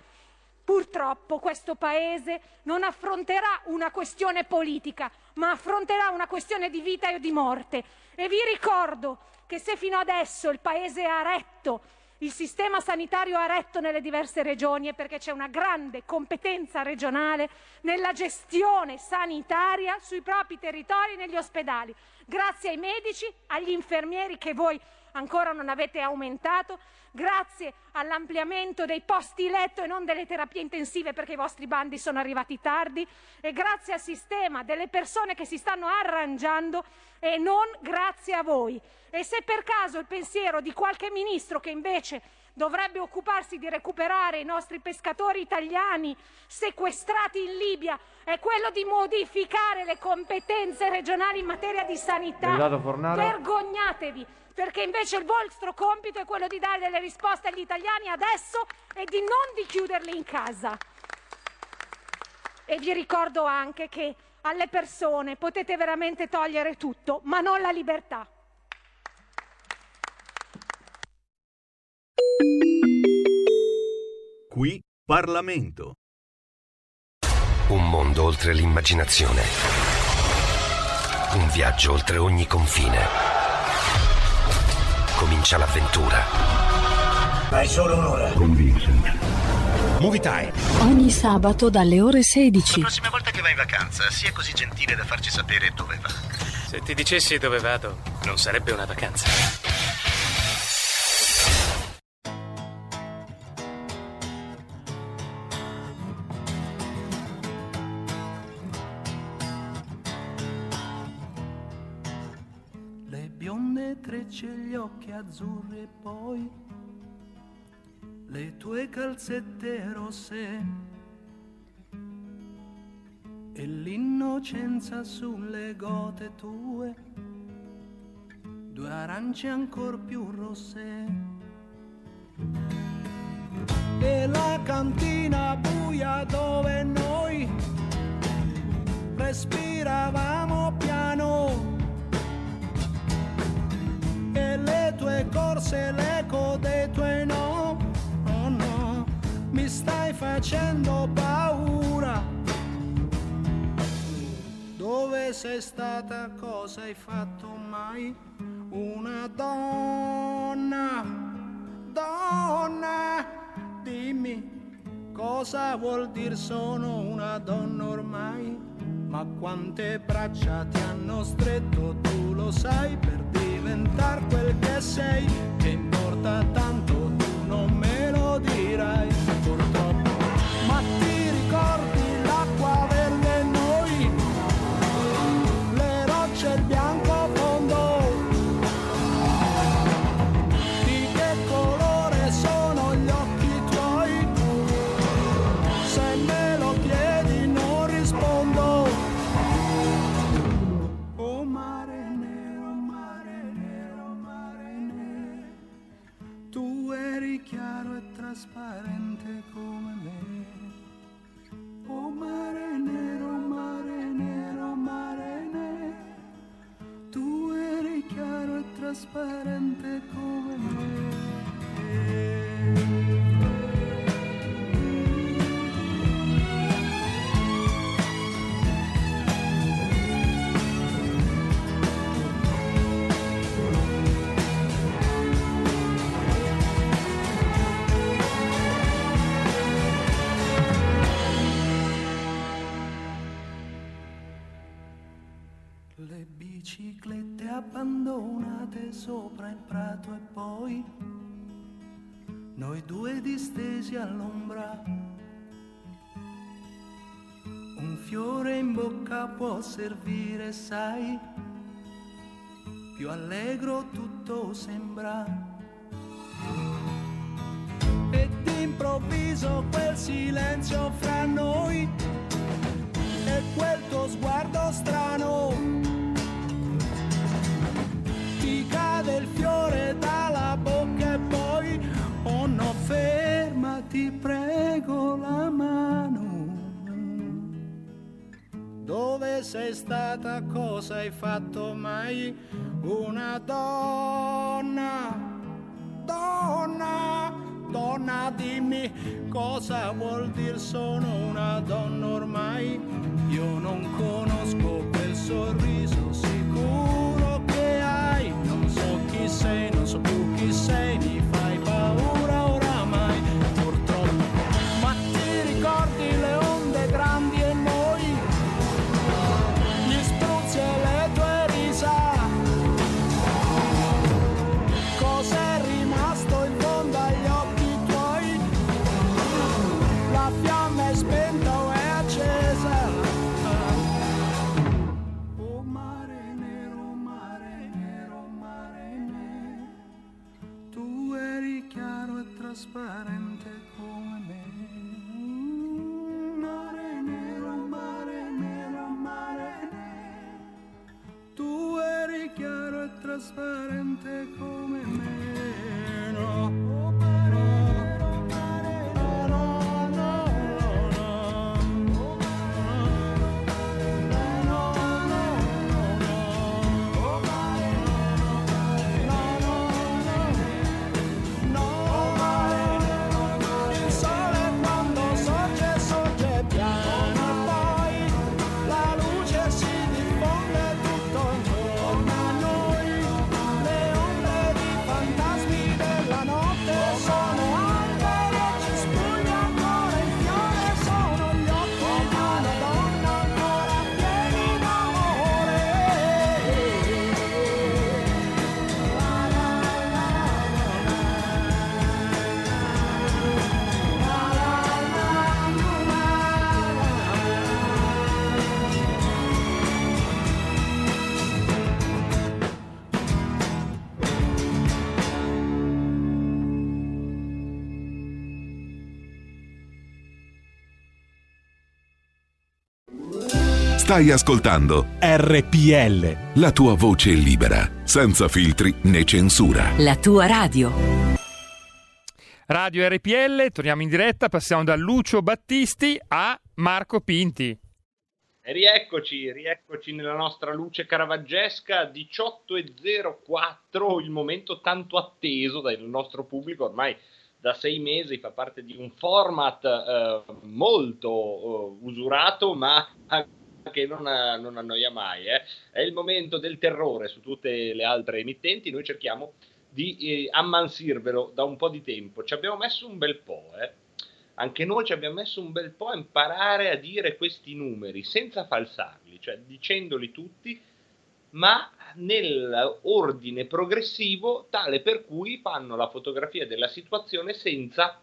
purtroppo questo Paese non affronterà una questione politica, ma affronterà una questione di vita e di morte. E vi ricordo che se fino adesso il Paese ha retto il sistema sanitario ha retto nelle diverse regioni è perché c'è una grande competenza regionale nella gestione sanitaria sui propri territori e negli ospedali, grazie ai medici, agli infermieri che voi ancora non avete aumentato, grazie all'ampliamento dei posti letto e non delle terapie intensive perché i vostri bandi sono arrivati tardi e grazie al sistema delle persone che si stanno arrangiando e non grazie a voi. E se per caso il pensiero di qualche ministro che invece dovrebbe occuparsi di recuperare i nostri pescatori italiani sequestrati in Libia è quello di modificare le competenze regionali in materia di sanità. Vergognatevi, perché invece il vostro compito è quello di dare delle risposte agli italiani adesso e di non di chiuderli in casa. E vi ricordo anche che alle persone potete veramente togliere tutto, ma non la libertà. Qui Parlamento. Un mondo oltre l'immaginazione. Un viaggio oltre ogni confine. Comincia l'avventura. Hai solo un'ora. Con Vincent. Movie Time. Ogni sabato dalle ore 16. La prossima volta che vai in vacanza, sia così gentile da farci sapere dove va. Se ti dicessi dove vado, non sarebbe una vacanza. Le bionde trecce, gli occhi azzurri e poi le tue calzette rosse e l'innocenza sulle gote tue, due arance ancor più rosse. E la cantina buia dove noi respiravamo piano e le tue corse, l'eco dei tuoi no, oh no, mi stai facendo paura. Dove sei stata, cosa hai fatto mai? Una donna, donna, dimmi cosa vuol dire sono una donna ormai? Ma quante braccia ti hanno stretto, tu lo sai, per diventar quel che sei, che importa tanto, lo dirai, transparente Le biciclette abbandonate sopra il prato e poi noi due distesi all'ombra. Un fiore in bocca può servire, sai, più allegro tutto sembra. E d'improvviso quel silenzio fra noi e quel tuo sguardo strano. Ti cade il fiore dalla bocca e poi, oh no, fermati, prego la mano. Dove sei stata, cosa hai fatto mai? Una donna, donna, donna, dimmi cosa vuol dire sono una donna ormai. Io non conosco quel sorriso sicuro che hai, non so chi sei, trasparente come me. Mare nero, mare nero, mare nero. Tu eri chiaro e trasparente come me. Stai ascoltando RPL. la tua voce libera, senza filtri né censura. La tua radio. Radio RPL, torniamo in diretta, passiamo da Lucio Battisti a Marco Pinti. E rieccoci, rieccoci nella nostra luce caravaggesca 18.04, il momento tanto atteso dal nostro pubblico ormai da sei mesi, fa parte di un format eh, molto eh, usurato ma che non, non annoia mai. eh. È il momento del terrore su tutte le altre emittenti, noi cerchiamo di eh, ammansirvelo da un po' di tempo. Ci abbiamo messo un bel po', eh. Anche noi ci abbiamo messo un bel po' a imparare a dire questi numeri senza falsarli, cioè dicendoli tutti, ma nell'ordine progressivo tale per cui fanno la fotografia della situazione senza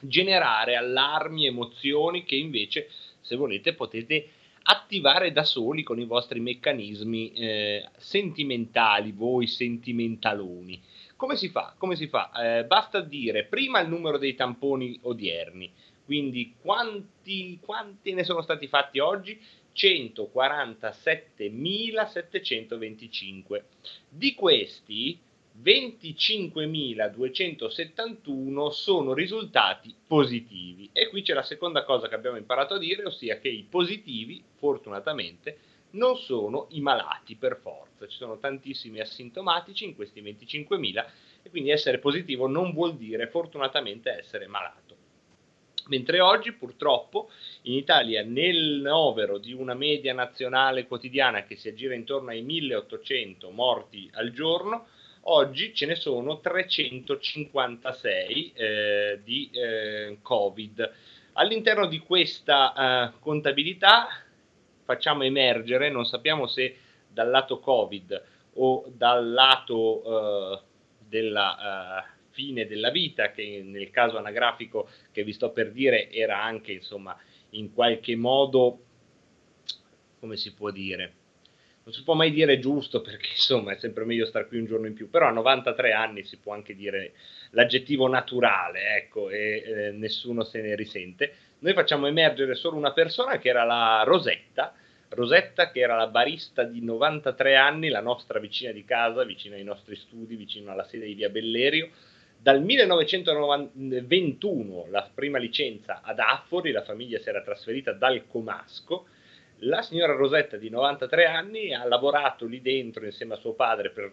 generare allarmi, emozioni che invece, se volete, potete attivare da soli con i vostri meccanismi eh, sentimentali, voi sentimentaloni. Come si fa? Come si fa? Eh, basta dire prima il numero dei tamponi odierni, quindi quanti, quanti ne sono stati fatti oggi? 147.725. Di questi 25.271 sono risultati positivi. E qui c'è la seconda cosa che abbiamo imparato a dire, ossia che i positivi, fortunatamente, non sono i malati per forza. Ci sono tantissimi asintomatici in questi 25.000 e quindi essere positivo non vuol dire fortunatamente essere malato. Mentre oggi purtroppo in Italia nel novero di una media nazionale quotidiana che si aggira intorno ai 1800 morti al giorno, oggi ce ne sono 356 eh, di eh, Covid. All'interno di questa eh, contabilità facciamo emergere, non sappiamo se dal lato Covid o dal lato eh, della eh, fine della vita, che nel caso anagrafico che vi sto per dire era anche insomma in qualche modo, come si può dire, non si può mai dire giusto perché insomma è sempre meglio stare qui un giorno in più, però a 93 anni si può anche dire l'aggettivo naturale, ecco, e eh, nessuno se ne risente. Noi facciamo emergere solo una persona che era la Rosetta, Rosetta che era la barista di 93 anni, la nostra vicina di casa, vicino ai nostri studi, vicino alla sede di Via Bellerio. Dal 1921 la prima licenza ad Affori, la famiglia si era trasferita dal Comasco, la signora Rosetta di 93 anni ha lavorato lì dentro insieme a suo padre per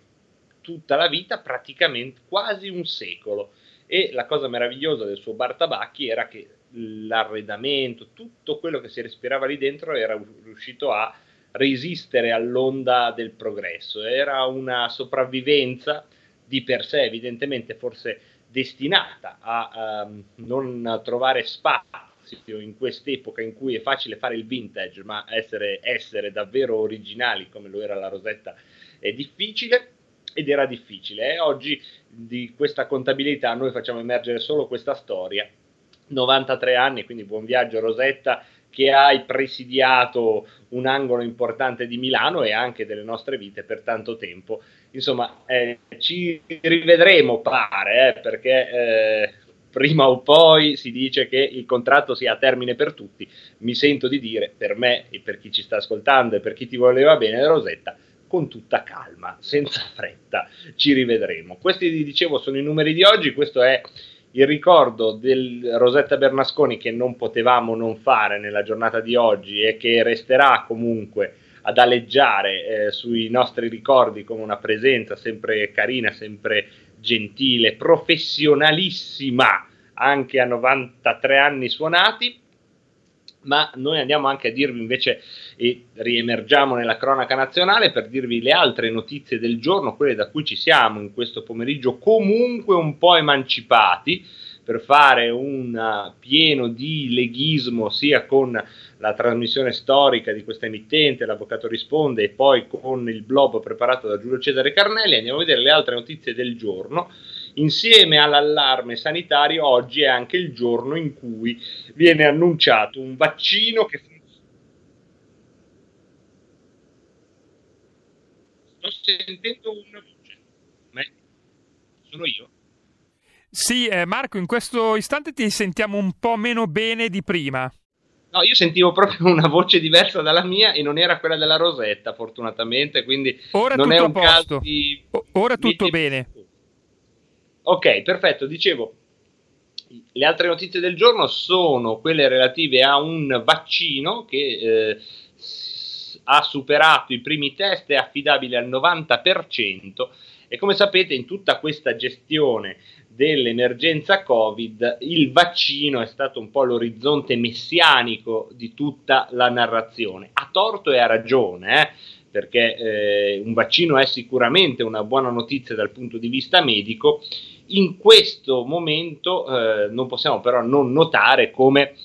tutta la vita, praticamente quasi un secolo. E la cosa meravigliosa del suo bar tabacchi era che l'arredamento, tutto quello che si respirava lì dentro era riuscito a resistere all'onda del progresso. Era una sopravvivenza di per sé, evidentemente forse destinata a um, non trovare spazio in quest'epoca in cui è facile fare il vintage, ma essere, essere davvero originali come lo era la Rosetta è difficile ed era difficile. Eh? Oggi di questa contabilità noi facciamo emergere solo questa storia. 93 anni, quindi buon viaggio Rosetta, che hai presidiato un angolo importante di Milano e anche delle nostre vite per tanto tempo. Insomma, eh, ci rivedremo, pare, eh, perché eh, prima o poi si dice che il contratto sia a termine per tutti. Mi sento di dire, per me e per chi ci sta ascoltando e per chi ti voleva bene, Rosetta, con tutta calma, senza fretta, ci rivedremo. Questi, dicevo, sono i numeri di oggi, questo è il ricordo del Rosetta Bernasconi che non potevamo non fare nella giornata di oggi e che resterà comunque ad aleggiare eh, sui nostri ricordi come una presenza sempre carina, sempre gentile, professionalissima anche a 93 anni suonati, ma noi andiamo anche a dirvi invece e riemergiamo nella cronaca nazionale per dirvi le altre notizie del giorno, quelle da cui ci siamo in questo pomeriggio comunque un po' emancipati per fare un pieno di leghismo sia con la trasmissione storica di questa emittente, l'avvocato risponde e poi con il blog preparato da Giulio Cesare Carnelli andiamo a vedere le altre notizie del giorno Insieme all'allarme sanitario, oggi è anche il giorno in cui viene annunciato un vaccino che Sto sentendo una voce. Sono io? Sì, eh, Marco, in questo istante ti sentiamo un po' meno bene di prima. No, io sentivo proprio una voce diversa dalla mia e non era quella della Rosetta, fortunatamente, quindi Ora non è un posto. caso di... Ora tutto bene. Ok, perfetto, dicevo, le altre notizie del giorno sono quelle relative a un vaccino che eh, ha superato i primi test, è affidabile al 90% e come sapete in tutta questa gestione dell'emergenza Covid il vaccino è stato un po' l'orizzonte messianico di tutta la narrazione, a torto e a ragione. Eh? perché eh, un vaccino è sicuramente una buona notizia dal punto di vista medico, in questo momento eh, non possiamo però non notare come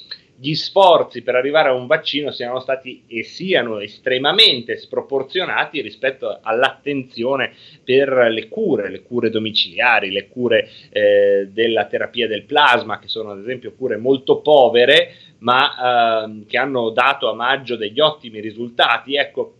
gli sforzi per arrivare a un vaccino siano stati e siano estremamente sproporzionati rispetto all'attenzione per le cure, le cure domiciliari, le cure eh, della terapia del plasma, che sono ad esempio cure molto povere, ma eh, che hanno dato a maggio degli ottimi risultati. Ecco,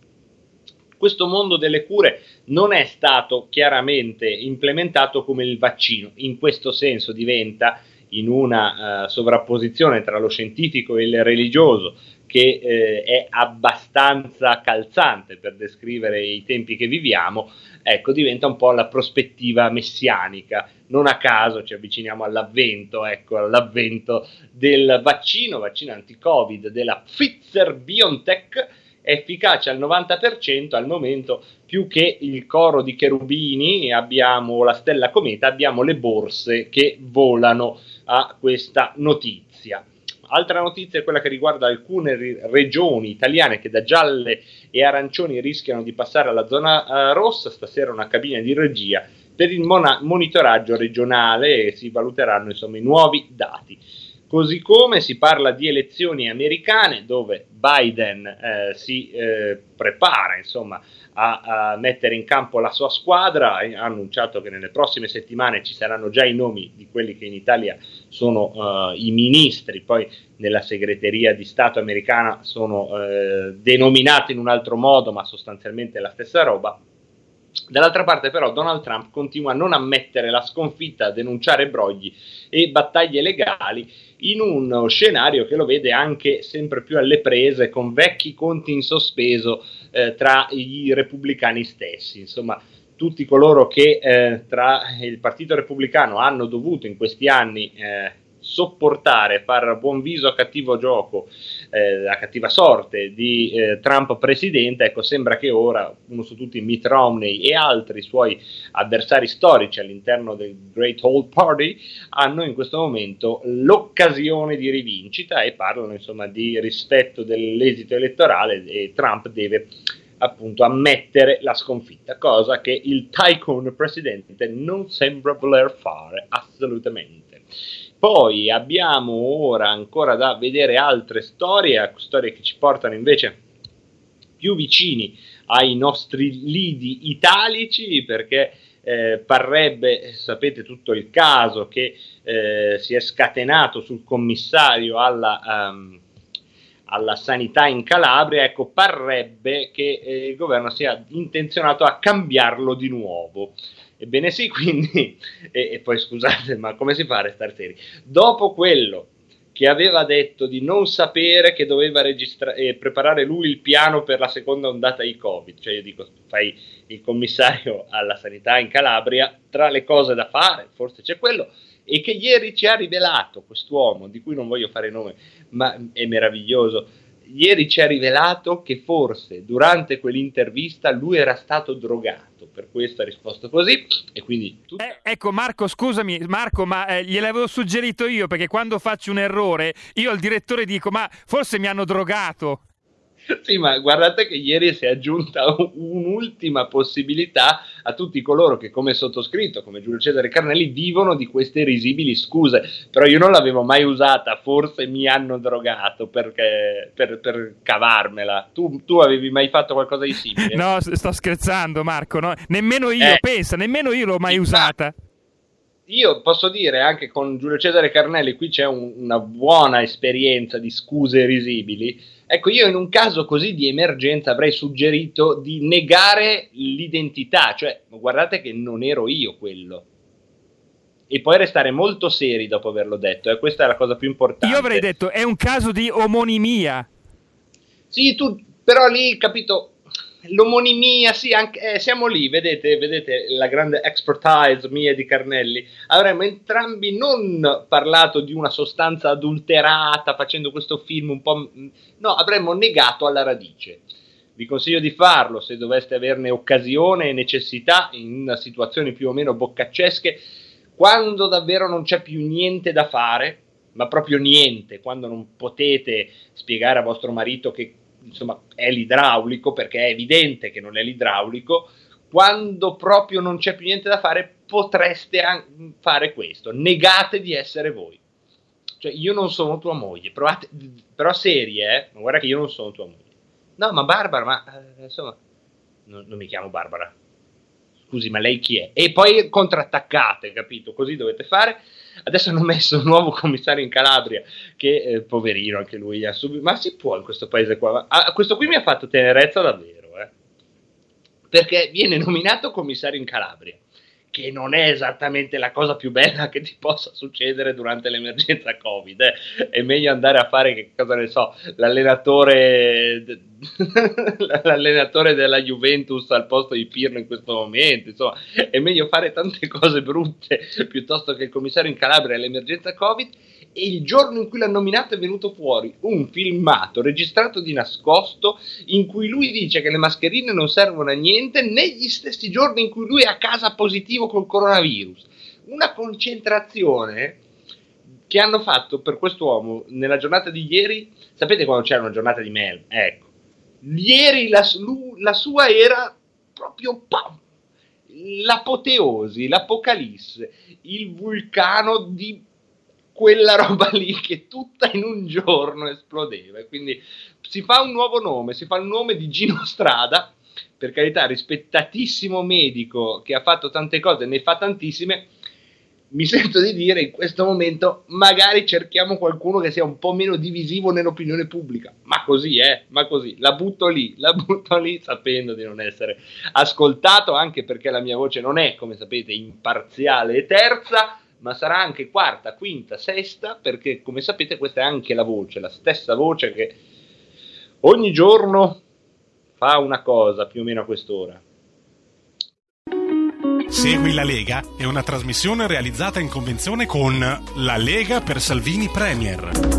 questo mondo delle cure non è stato chiaramente implementato come il vaccino, in questo senso diventa in una uh, sovrapposizione tra lo scientifico e il religioso che eh, è abbastanza calzante per descrivere i tempi che viviamo, ecco, diventa un po' la prospettiva messianica. Non a caso ci avviciniamo all'avvento, ecco, all'avvento del vaccino, vaccino anti-Covid della Pfizer BioNTech, efficace al 90% al momento più che il coro di cherubini abbiamo la stella cometa abbiamo le borse che volano a questa notizia. Altra notizia è quella che riguarda alcune regioni italiane che da gialle e arancioni rischiano di passare alla zona uh, rossa. Stasera una cabina di regia per il mona- monitoraggio regionale e si valuteranno insomma i nuovi dati. Così come si parla di elezioni americane dove Biden eh, si eh, prepara insomma, a, a, mettere in campo la sua squadra, ha annunciato che nelle prossime settimane ci saranno già i nomi di quelli che in Italia sono uh, i ministri, poi nella segreteria di Stato americana sono uh, denominati in un altro modo, ma sostanzialmente la stessa roba. Dall'altra parte però Donald Trump continua a non ammettere la sconfitta, a denunciare brogli e battaglie legali in uno scenario che lo vede anche sempre più alle prese con vecchi conti in sospeso eh, tra i repubblicani stessi. Insomma, tutti coloro che eh, tra il Partito Repubblicano hanno dovuto in questi anni eh, sopportare, far buon viso a cattivo gioco, eh, a cattiva sorte di eh, Trump presidente, ecco sembra che ora uno su tutti Mitt Romney e altri suoi avversari storici all'interno del Great Old Party hanno in questo momento l'occasione di rivincita e parlano insomma di rispetto dell'esito elettorale e Trump deve appunto ammettere la sconfitta, cosa che il tycoon presidente non sembra voler fare assolutamente. Poi abbiamo ora ancora da vedere altre storie, storie che ci portano invece più vicini ai nostri lidi italici, perché eh, parrebbe, sapete tutto il caso che eh, si è scatenato sul commissario alla, um, alla, sanità in Calabria, ecco, parrebbe che eh, il governo sia intenzionato a cambiarlo di nuovo. Ebbene sì, quindi, e, e, poi scusate, ma come si fa a restare seri? Dopo quello che aveva detto di non sapere che doveva registra- eh, preparare lui il piano per la seconda ondata di Covid, cioè io dico, fai il commissario alla sanità in Calabria, tra le cose da fare, forse c'è quello, e che ieri ci ha rivelato quest'uomo, di cui non voglio fare nome, ma è meraviglioso, ieri ci ha rivelato che forse durante quell'intervista lui era stato drogato, per questo ha risposto così e quindi... Tu... Eh, ecco Marco, scusami Marco, ma eh, gliel'avevo suggerito io perché quando faccio un errore io al direttore dico ma forse mi hanno drogato. Sì, ma guardate che ieri si è aggiunta un'ultima possibilità a tutti coloro che, come sottoscritto, come Giulio Cesare Carnelli, vivono di queste risibili scuse. Però io non l'avevo mai usata, forse mi hanno drogato perché, per, per cavarmela. Tu, tu, avevi mai fatto qualcosa di simile? No, sto scherzando, Marco. No? Nemmeno io, eh. pensa, nemmeno io l'ho mai usata. Io posso dire anche con Giulio Cesare Carnelli, qui c'è un, una buona esperienza di scuse risibili Ecco, io in un caso così di emergenza avrei suggerito di negare l'identità, cioè guardate che non ero io quello. E poi restare molto seri dopo averlo detto, e eh? questa è la cosa più importante. Io avrei detto è un caso di omonimia. Sì, tu però lì, capito, l'omonimia, sì, anche, eh, siamo lì, vedete, vedete la grande expertise mia di Carnelli. Avremmo entrambi non parlato di una sostanza adulterata facendo questo film un po'... No, avremmo negato alla radice. Vi consiglio di farlo se doveste averne occasione e necessità in situazioni più o meno boccaccesche, quando davvero non c'è più niente da fare, ma proprio niente, quando non potete spiegare a vostro marito che insomma, è l'idraulico, perché è evidente che non è l'idraulico, quando proprio non c'è più niente da fare, potreste fare questo. Negate di essere voi. Cioè, io non sono tua moglie, provate, però serie, eh? guarda che io non sono tua moglie. No, ma Barbara, ma eh, insomma, non, non mi chiamo Barbara. Scusi, ma lei chi è? E poi contrattaccate, capito? Così dovete fare. Adesso hanno messo un nuovo commissario in Calabria, che eh, poverino anche lui ha subito. Ma si può in questo paese qua? Ah, questo qui mi ha fatto tenerezza davvero, eh? Perché viene nominato commissario in Calabria che non è esattamente la cosa più bella che ti possa succedere durante l'emergenza Covid. Eh. È meglio andare a fare, che cosa ne so, l'allenatore, l'allenatore della Juventus al posto di Pirlo in questo momento. Insomma, è meglio fare tante cose brutte piuttosto che il commissario in Calabria all'emergenza Covid e il giorno in cui l'ha nominato è venuto fuori un filmato registrato di nascosto in cui lui dice che le mascherine non servono a niente negli stessi giorni in cui lui è a casa positivo col coronavirus. Una concentrazione che hanno fatto per quest'uomo nella giornata di ieri. Sapete quando c'era una giornata di merda? Ecco, ieri la, la sua era proprio pam, l'apoteosi, l'apocalisse, il vulcano di quella roba lì che tutta in un giorno esplodeva. E quindi si fa un nuovo nome, si fa il nome di Gino Strada, per carità, rispettatissimo medico che ha fatto tante cose, ne fa tantissime. Mi sento di dire in questo momento, magari cerchiamo qualcuno che sia un po' meno divisivo nell'opinione pubblica. Ma così, eh, ma così. La butto lì, la butto lì sapendo di non essere ascoltato, anche perché la mia voce non è, come sapete, imparziale e terza ma sarà anche quarta, quinta, sesta, perché come sapete questa è anche la voce, la stessa voce che ogni giorno fa una cosa più o meno a quest'ora. Segui la Lega è una trasmissione realizzata in convenzione con La Lega per Salvini Premier.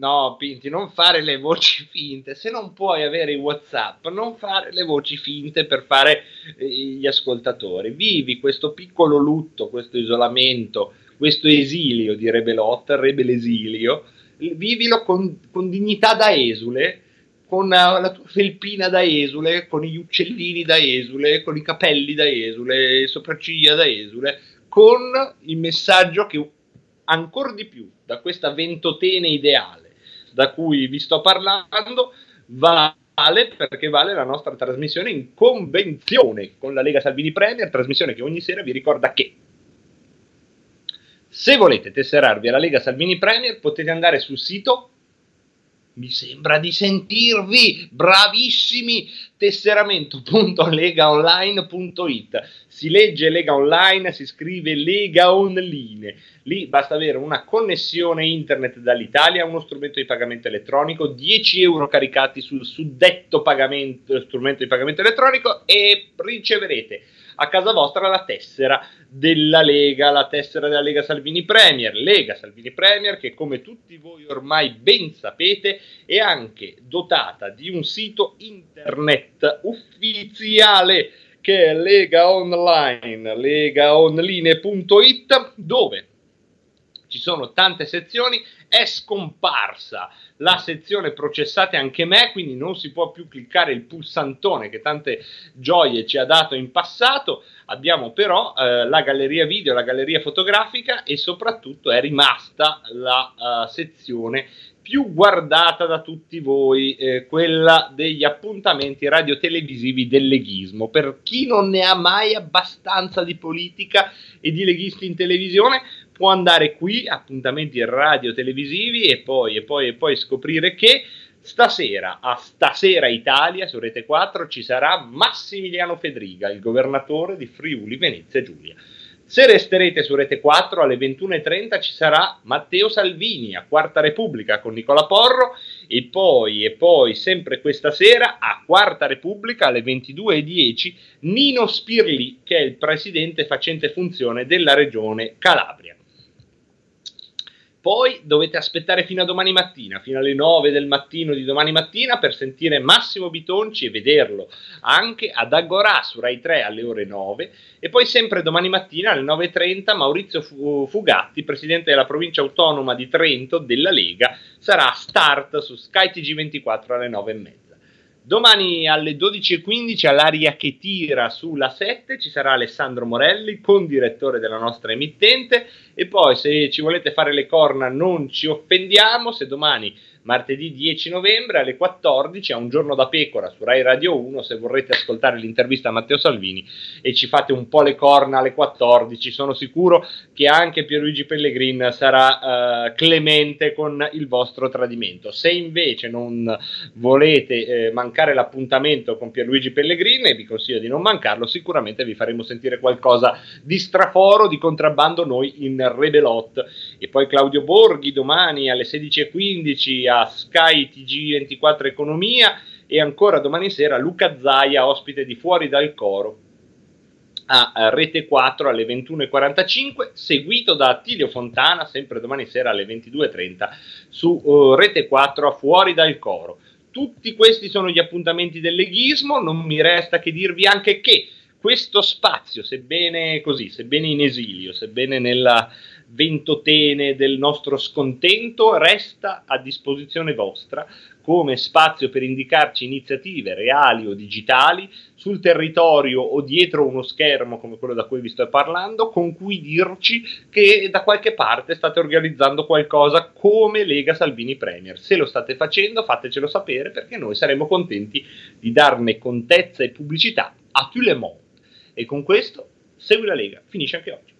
No, Pinti, non fare le voci finte. Se non puoi avere i WhatsApp, non fare le voci finte per fare eh, gli ascoltatori. Vivi questo piccolo lutto, questo isolamento, questo esilio, direbbe Lot, Rebel esilio. Vivilo con, con dignità da esule, con la tua felpina da esule, con gli uccellini da esule, con i capelli da esule, le sopracciglia da esule, con il messaggio che ancora di più da questa ventotene ideale da cui vi sto parlando vale perché vale la nostra trasmissione in convenzione con la Lega Salvini Premier, trasmissione che ogni sera vi ricorda che se volete tesserarvi alla Lega Salvini Premier potete andare sul sito mi sembra di sentirvi, bravissimi, tesseramento.legaonline.it. Si legge Lega Online, si scrive Lega Online. Lì basta avere una connessione internet dall'Italia, uno strumento di pagamento elettronico, 10 euro caricati sul suddetto strumento di pagamento elettronico e riceverete a casa vostra la tessera della Lega, la tessera della Lega Salvini Premier, Lega Salvini Premier che come tutti voi ormai ben sapete è anche dotata di un sito internet ufficiale che è Lega Online, legaonline.it dove ci sono tante sezioni, è scomparsa la sezione processate anche me, quindi non si può più cliccare il pulsantone che tante gioie ci ha dato in passato. Abbiamo però eh, la galleria video, la galleria fotografica e soprattutto è rimasta la uh, sezione più guardata da tutti voi, eh, quella degli appuntamenti radiotelevisivi del leghismo. Per chi non ne ha mai abbastanza di politica e di leghisti in televisione, può andare qui, appuntamenti radio televisivi e poi, e poi, e poi scoprire che stasera, a Stasera Italia su Rete 4 ci sarà Massimiliano Fedriga, il governatore di Friuli Venezia Giulia. Se resterete su Rete 4 alle 21.30 ci sarà Matteo Salvini a Quarta Repubblica con Nicola Porro e poi, e poi sempre questa sera a Quarta Repubblica alle 22.10 Nino Spirli che è il presidente facente funzione della regione Calabria. Poi dovete aspettare fino a domani mattina, fino alle 9 del mattino di domani mattina per sentire Massimo Bitonci e vederlo anche ad Agorà su Rai 3 alle ore 9 e poi sempre domani mattina alle 9.30 Maurizio Fugatti, presidente della provincia autonoma di Trento della Lega, sarà a start su Sky TG24 alle 9.30. Domani alle 12.15 all'aria che tira sulla 7 ci sarà Alessandro Morelli, condirettore della nostra emittente. E poi se ci volete fare le corna non ci offendiamo, se domani martedì 10 novembre alle 14 a un giorno da pecora su Rai Radio 1 se vorrete ascoltare l'intervista a Matteo Salvini e ci fate un po' le corna alle 14 sono sicuro che anche Pierluigi Pellegrin sarà uh, clemente con il vostro tradimento. Se invece non volete eh, mancare l'appuntamento con Pierluigi Pellegrin e vi consiglio di non mancarlo sicuramente vi faremo sentire qualcosa di straforo di contrabbando noi in Rebelot. E poi Claudio Borghi domani alle 16.15 a Sky TG24 Economia e ancora domani sera Luca Zaia, ospite di Fuori dal Coro a Rete 4 alle 21.45, seguito da Attilio Fontana, sempre domani sera alle 22.30 su uh, Rete 4 a Fuori dal Coro. Tutti questi sono gli appuntamenti del leghismo, non mi resta che dirvi anche che questo spazio, sebbene così, sebbene in esilio, sebbene nella ventotene del nostro scontento resta a disposizione vostra come spazio per indicarci iniziative reali o digitali sul territorio o dietro uno schermo come quello da cui vi sto parlando, con cui dirci che da qualche parte state organizzando qualcosa come Lega Salvini Premier. Se lo state facendo, fatecelo sapere perché noi saremo contenti di darne contezza e pubblicità a tout le monde. E con questo, segui la Lega, finisce anche oggi.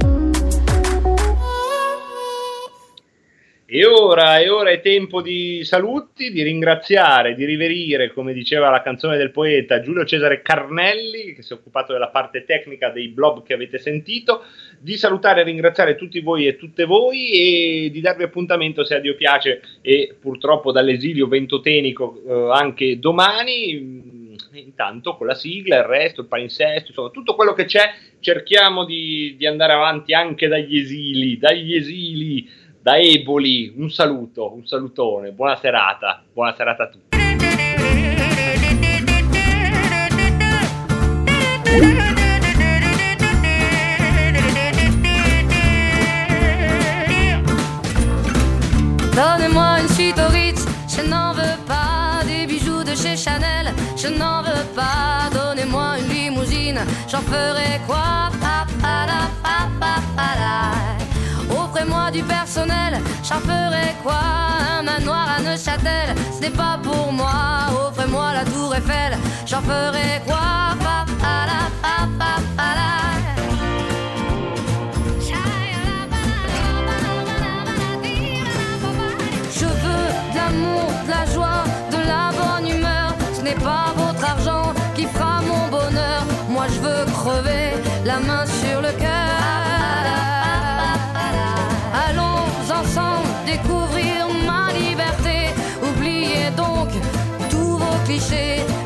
E ora, e ora è tempo di saluti, di ringraziare, di riverire, come diceva la canzone del poeta Giulio Cesare Carnelli, che si è occupato della parte tecnica dei blog che avete sentito, di salutare e ringraziare tutti voi e tutte voi e di darvi appuntamento, se a Dio piace, e purtroppo dall'esilio ventotenico eh, anche domani. Intanto con la sigla, il resto, il palinsesto, insomma, tutto quello che c'è, cerchiamo di, di andare avanti anche dagli esili, dagli esili da Eboli, un saluto, un salutone, buona serata, buona serata a tutti. Donnez-moi une suite au Ritz, je n'en veux pas des bijoux de chez Chanel, je n'en veux pas. Donnez-moi une limousine, j'en ferai quoi? Pa, pa, la, pa, pa, pa, Offrez-moi du personnel, j'en ferai quoi? Un manoir à Neuchâtel, ce n'est pas pour moi. Offrez-moi la tour Eiffel, j'en ferai quoi? Je veux de l'amour, de la joie, de la bonne humeur. Ce n'est pas votre argent qui fera mon bonheur. Moi je veux crever la main sur le cœur.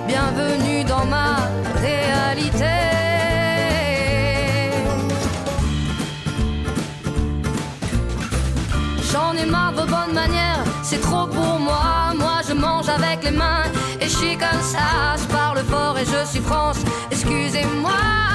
Bienvenue dans ma réalité. J'en ai marre de bonnes manières, c'est trop pour moi. Moi je mange avec les mains et je suis comme ça. Je parle fort et je suis France, excusez-moi.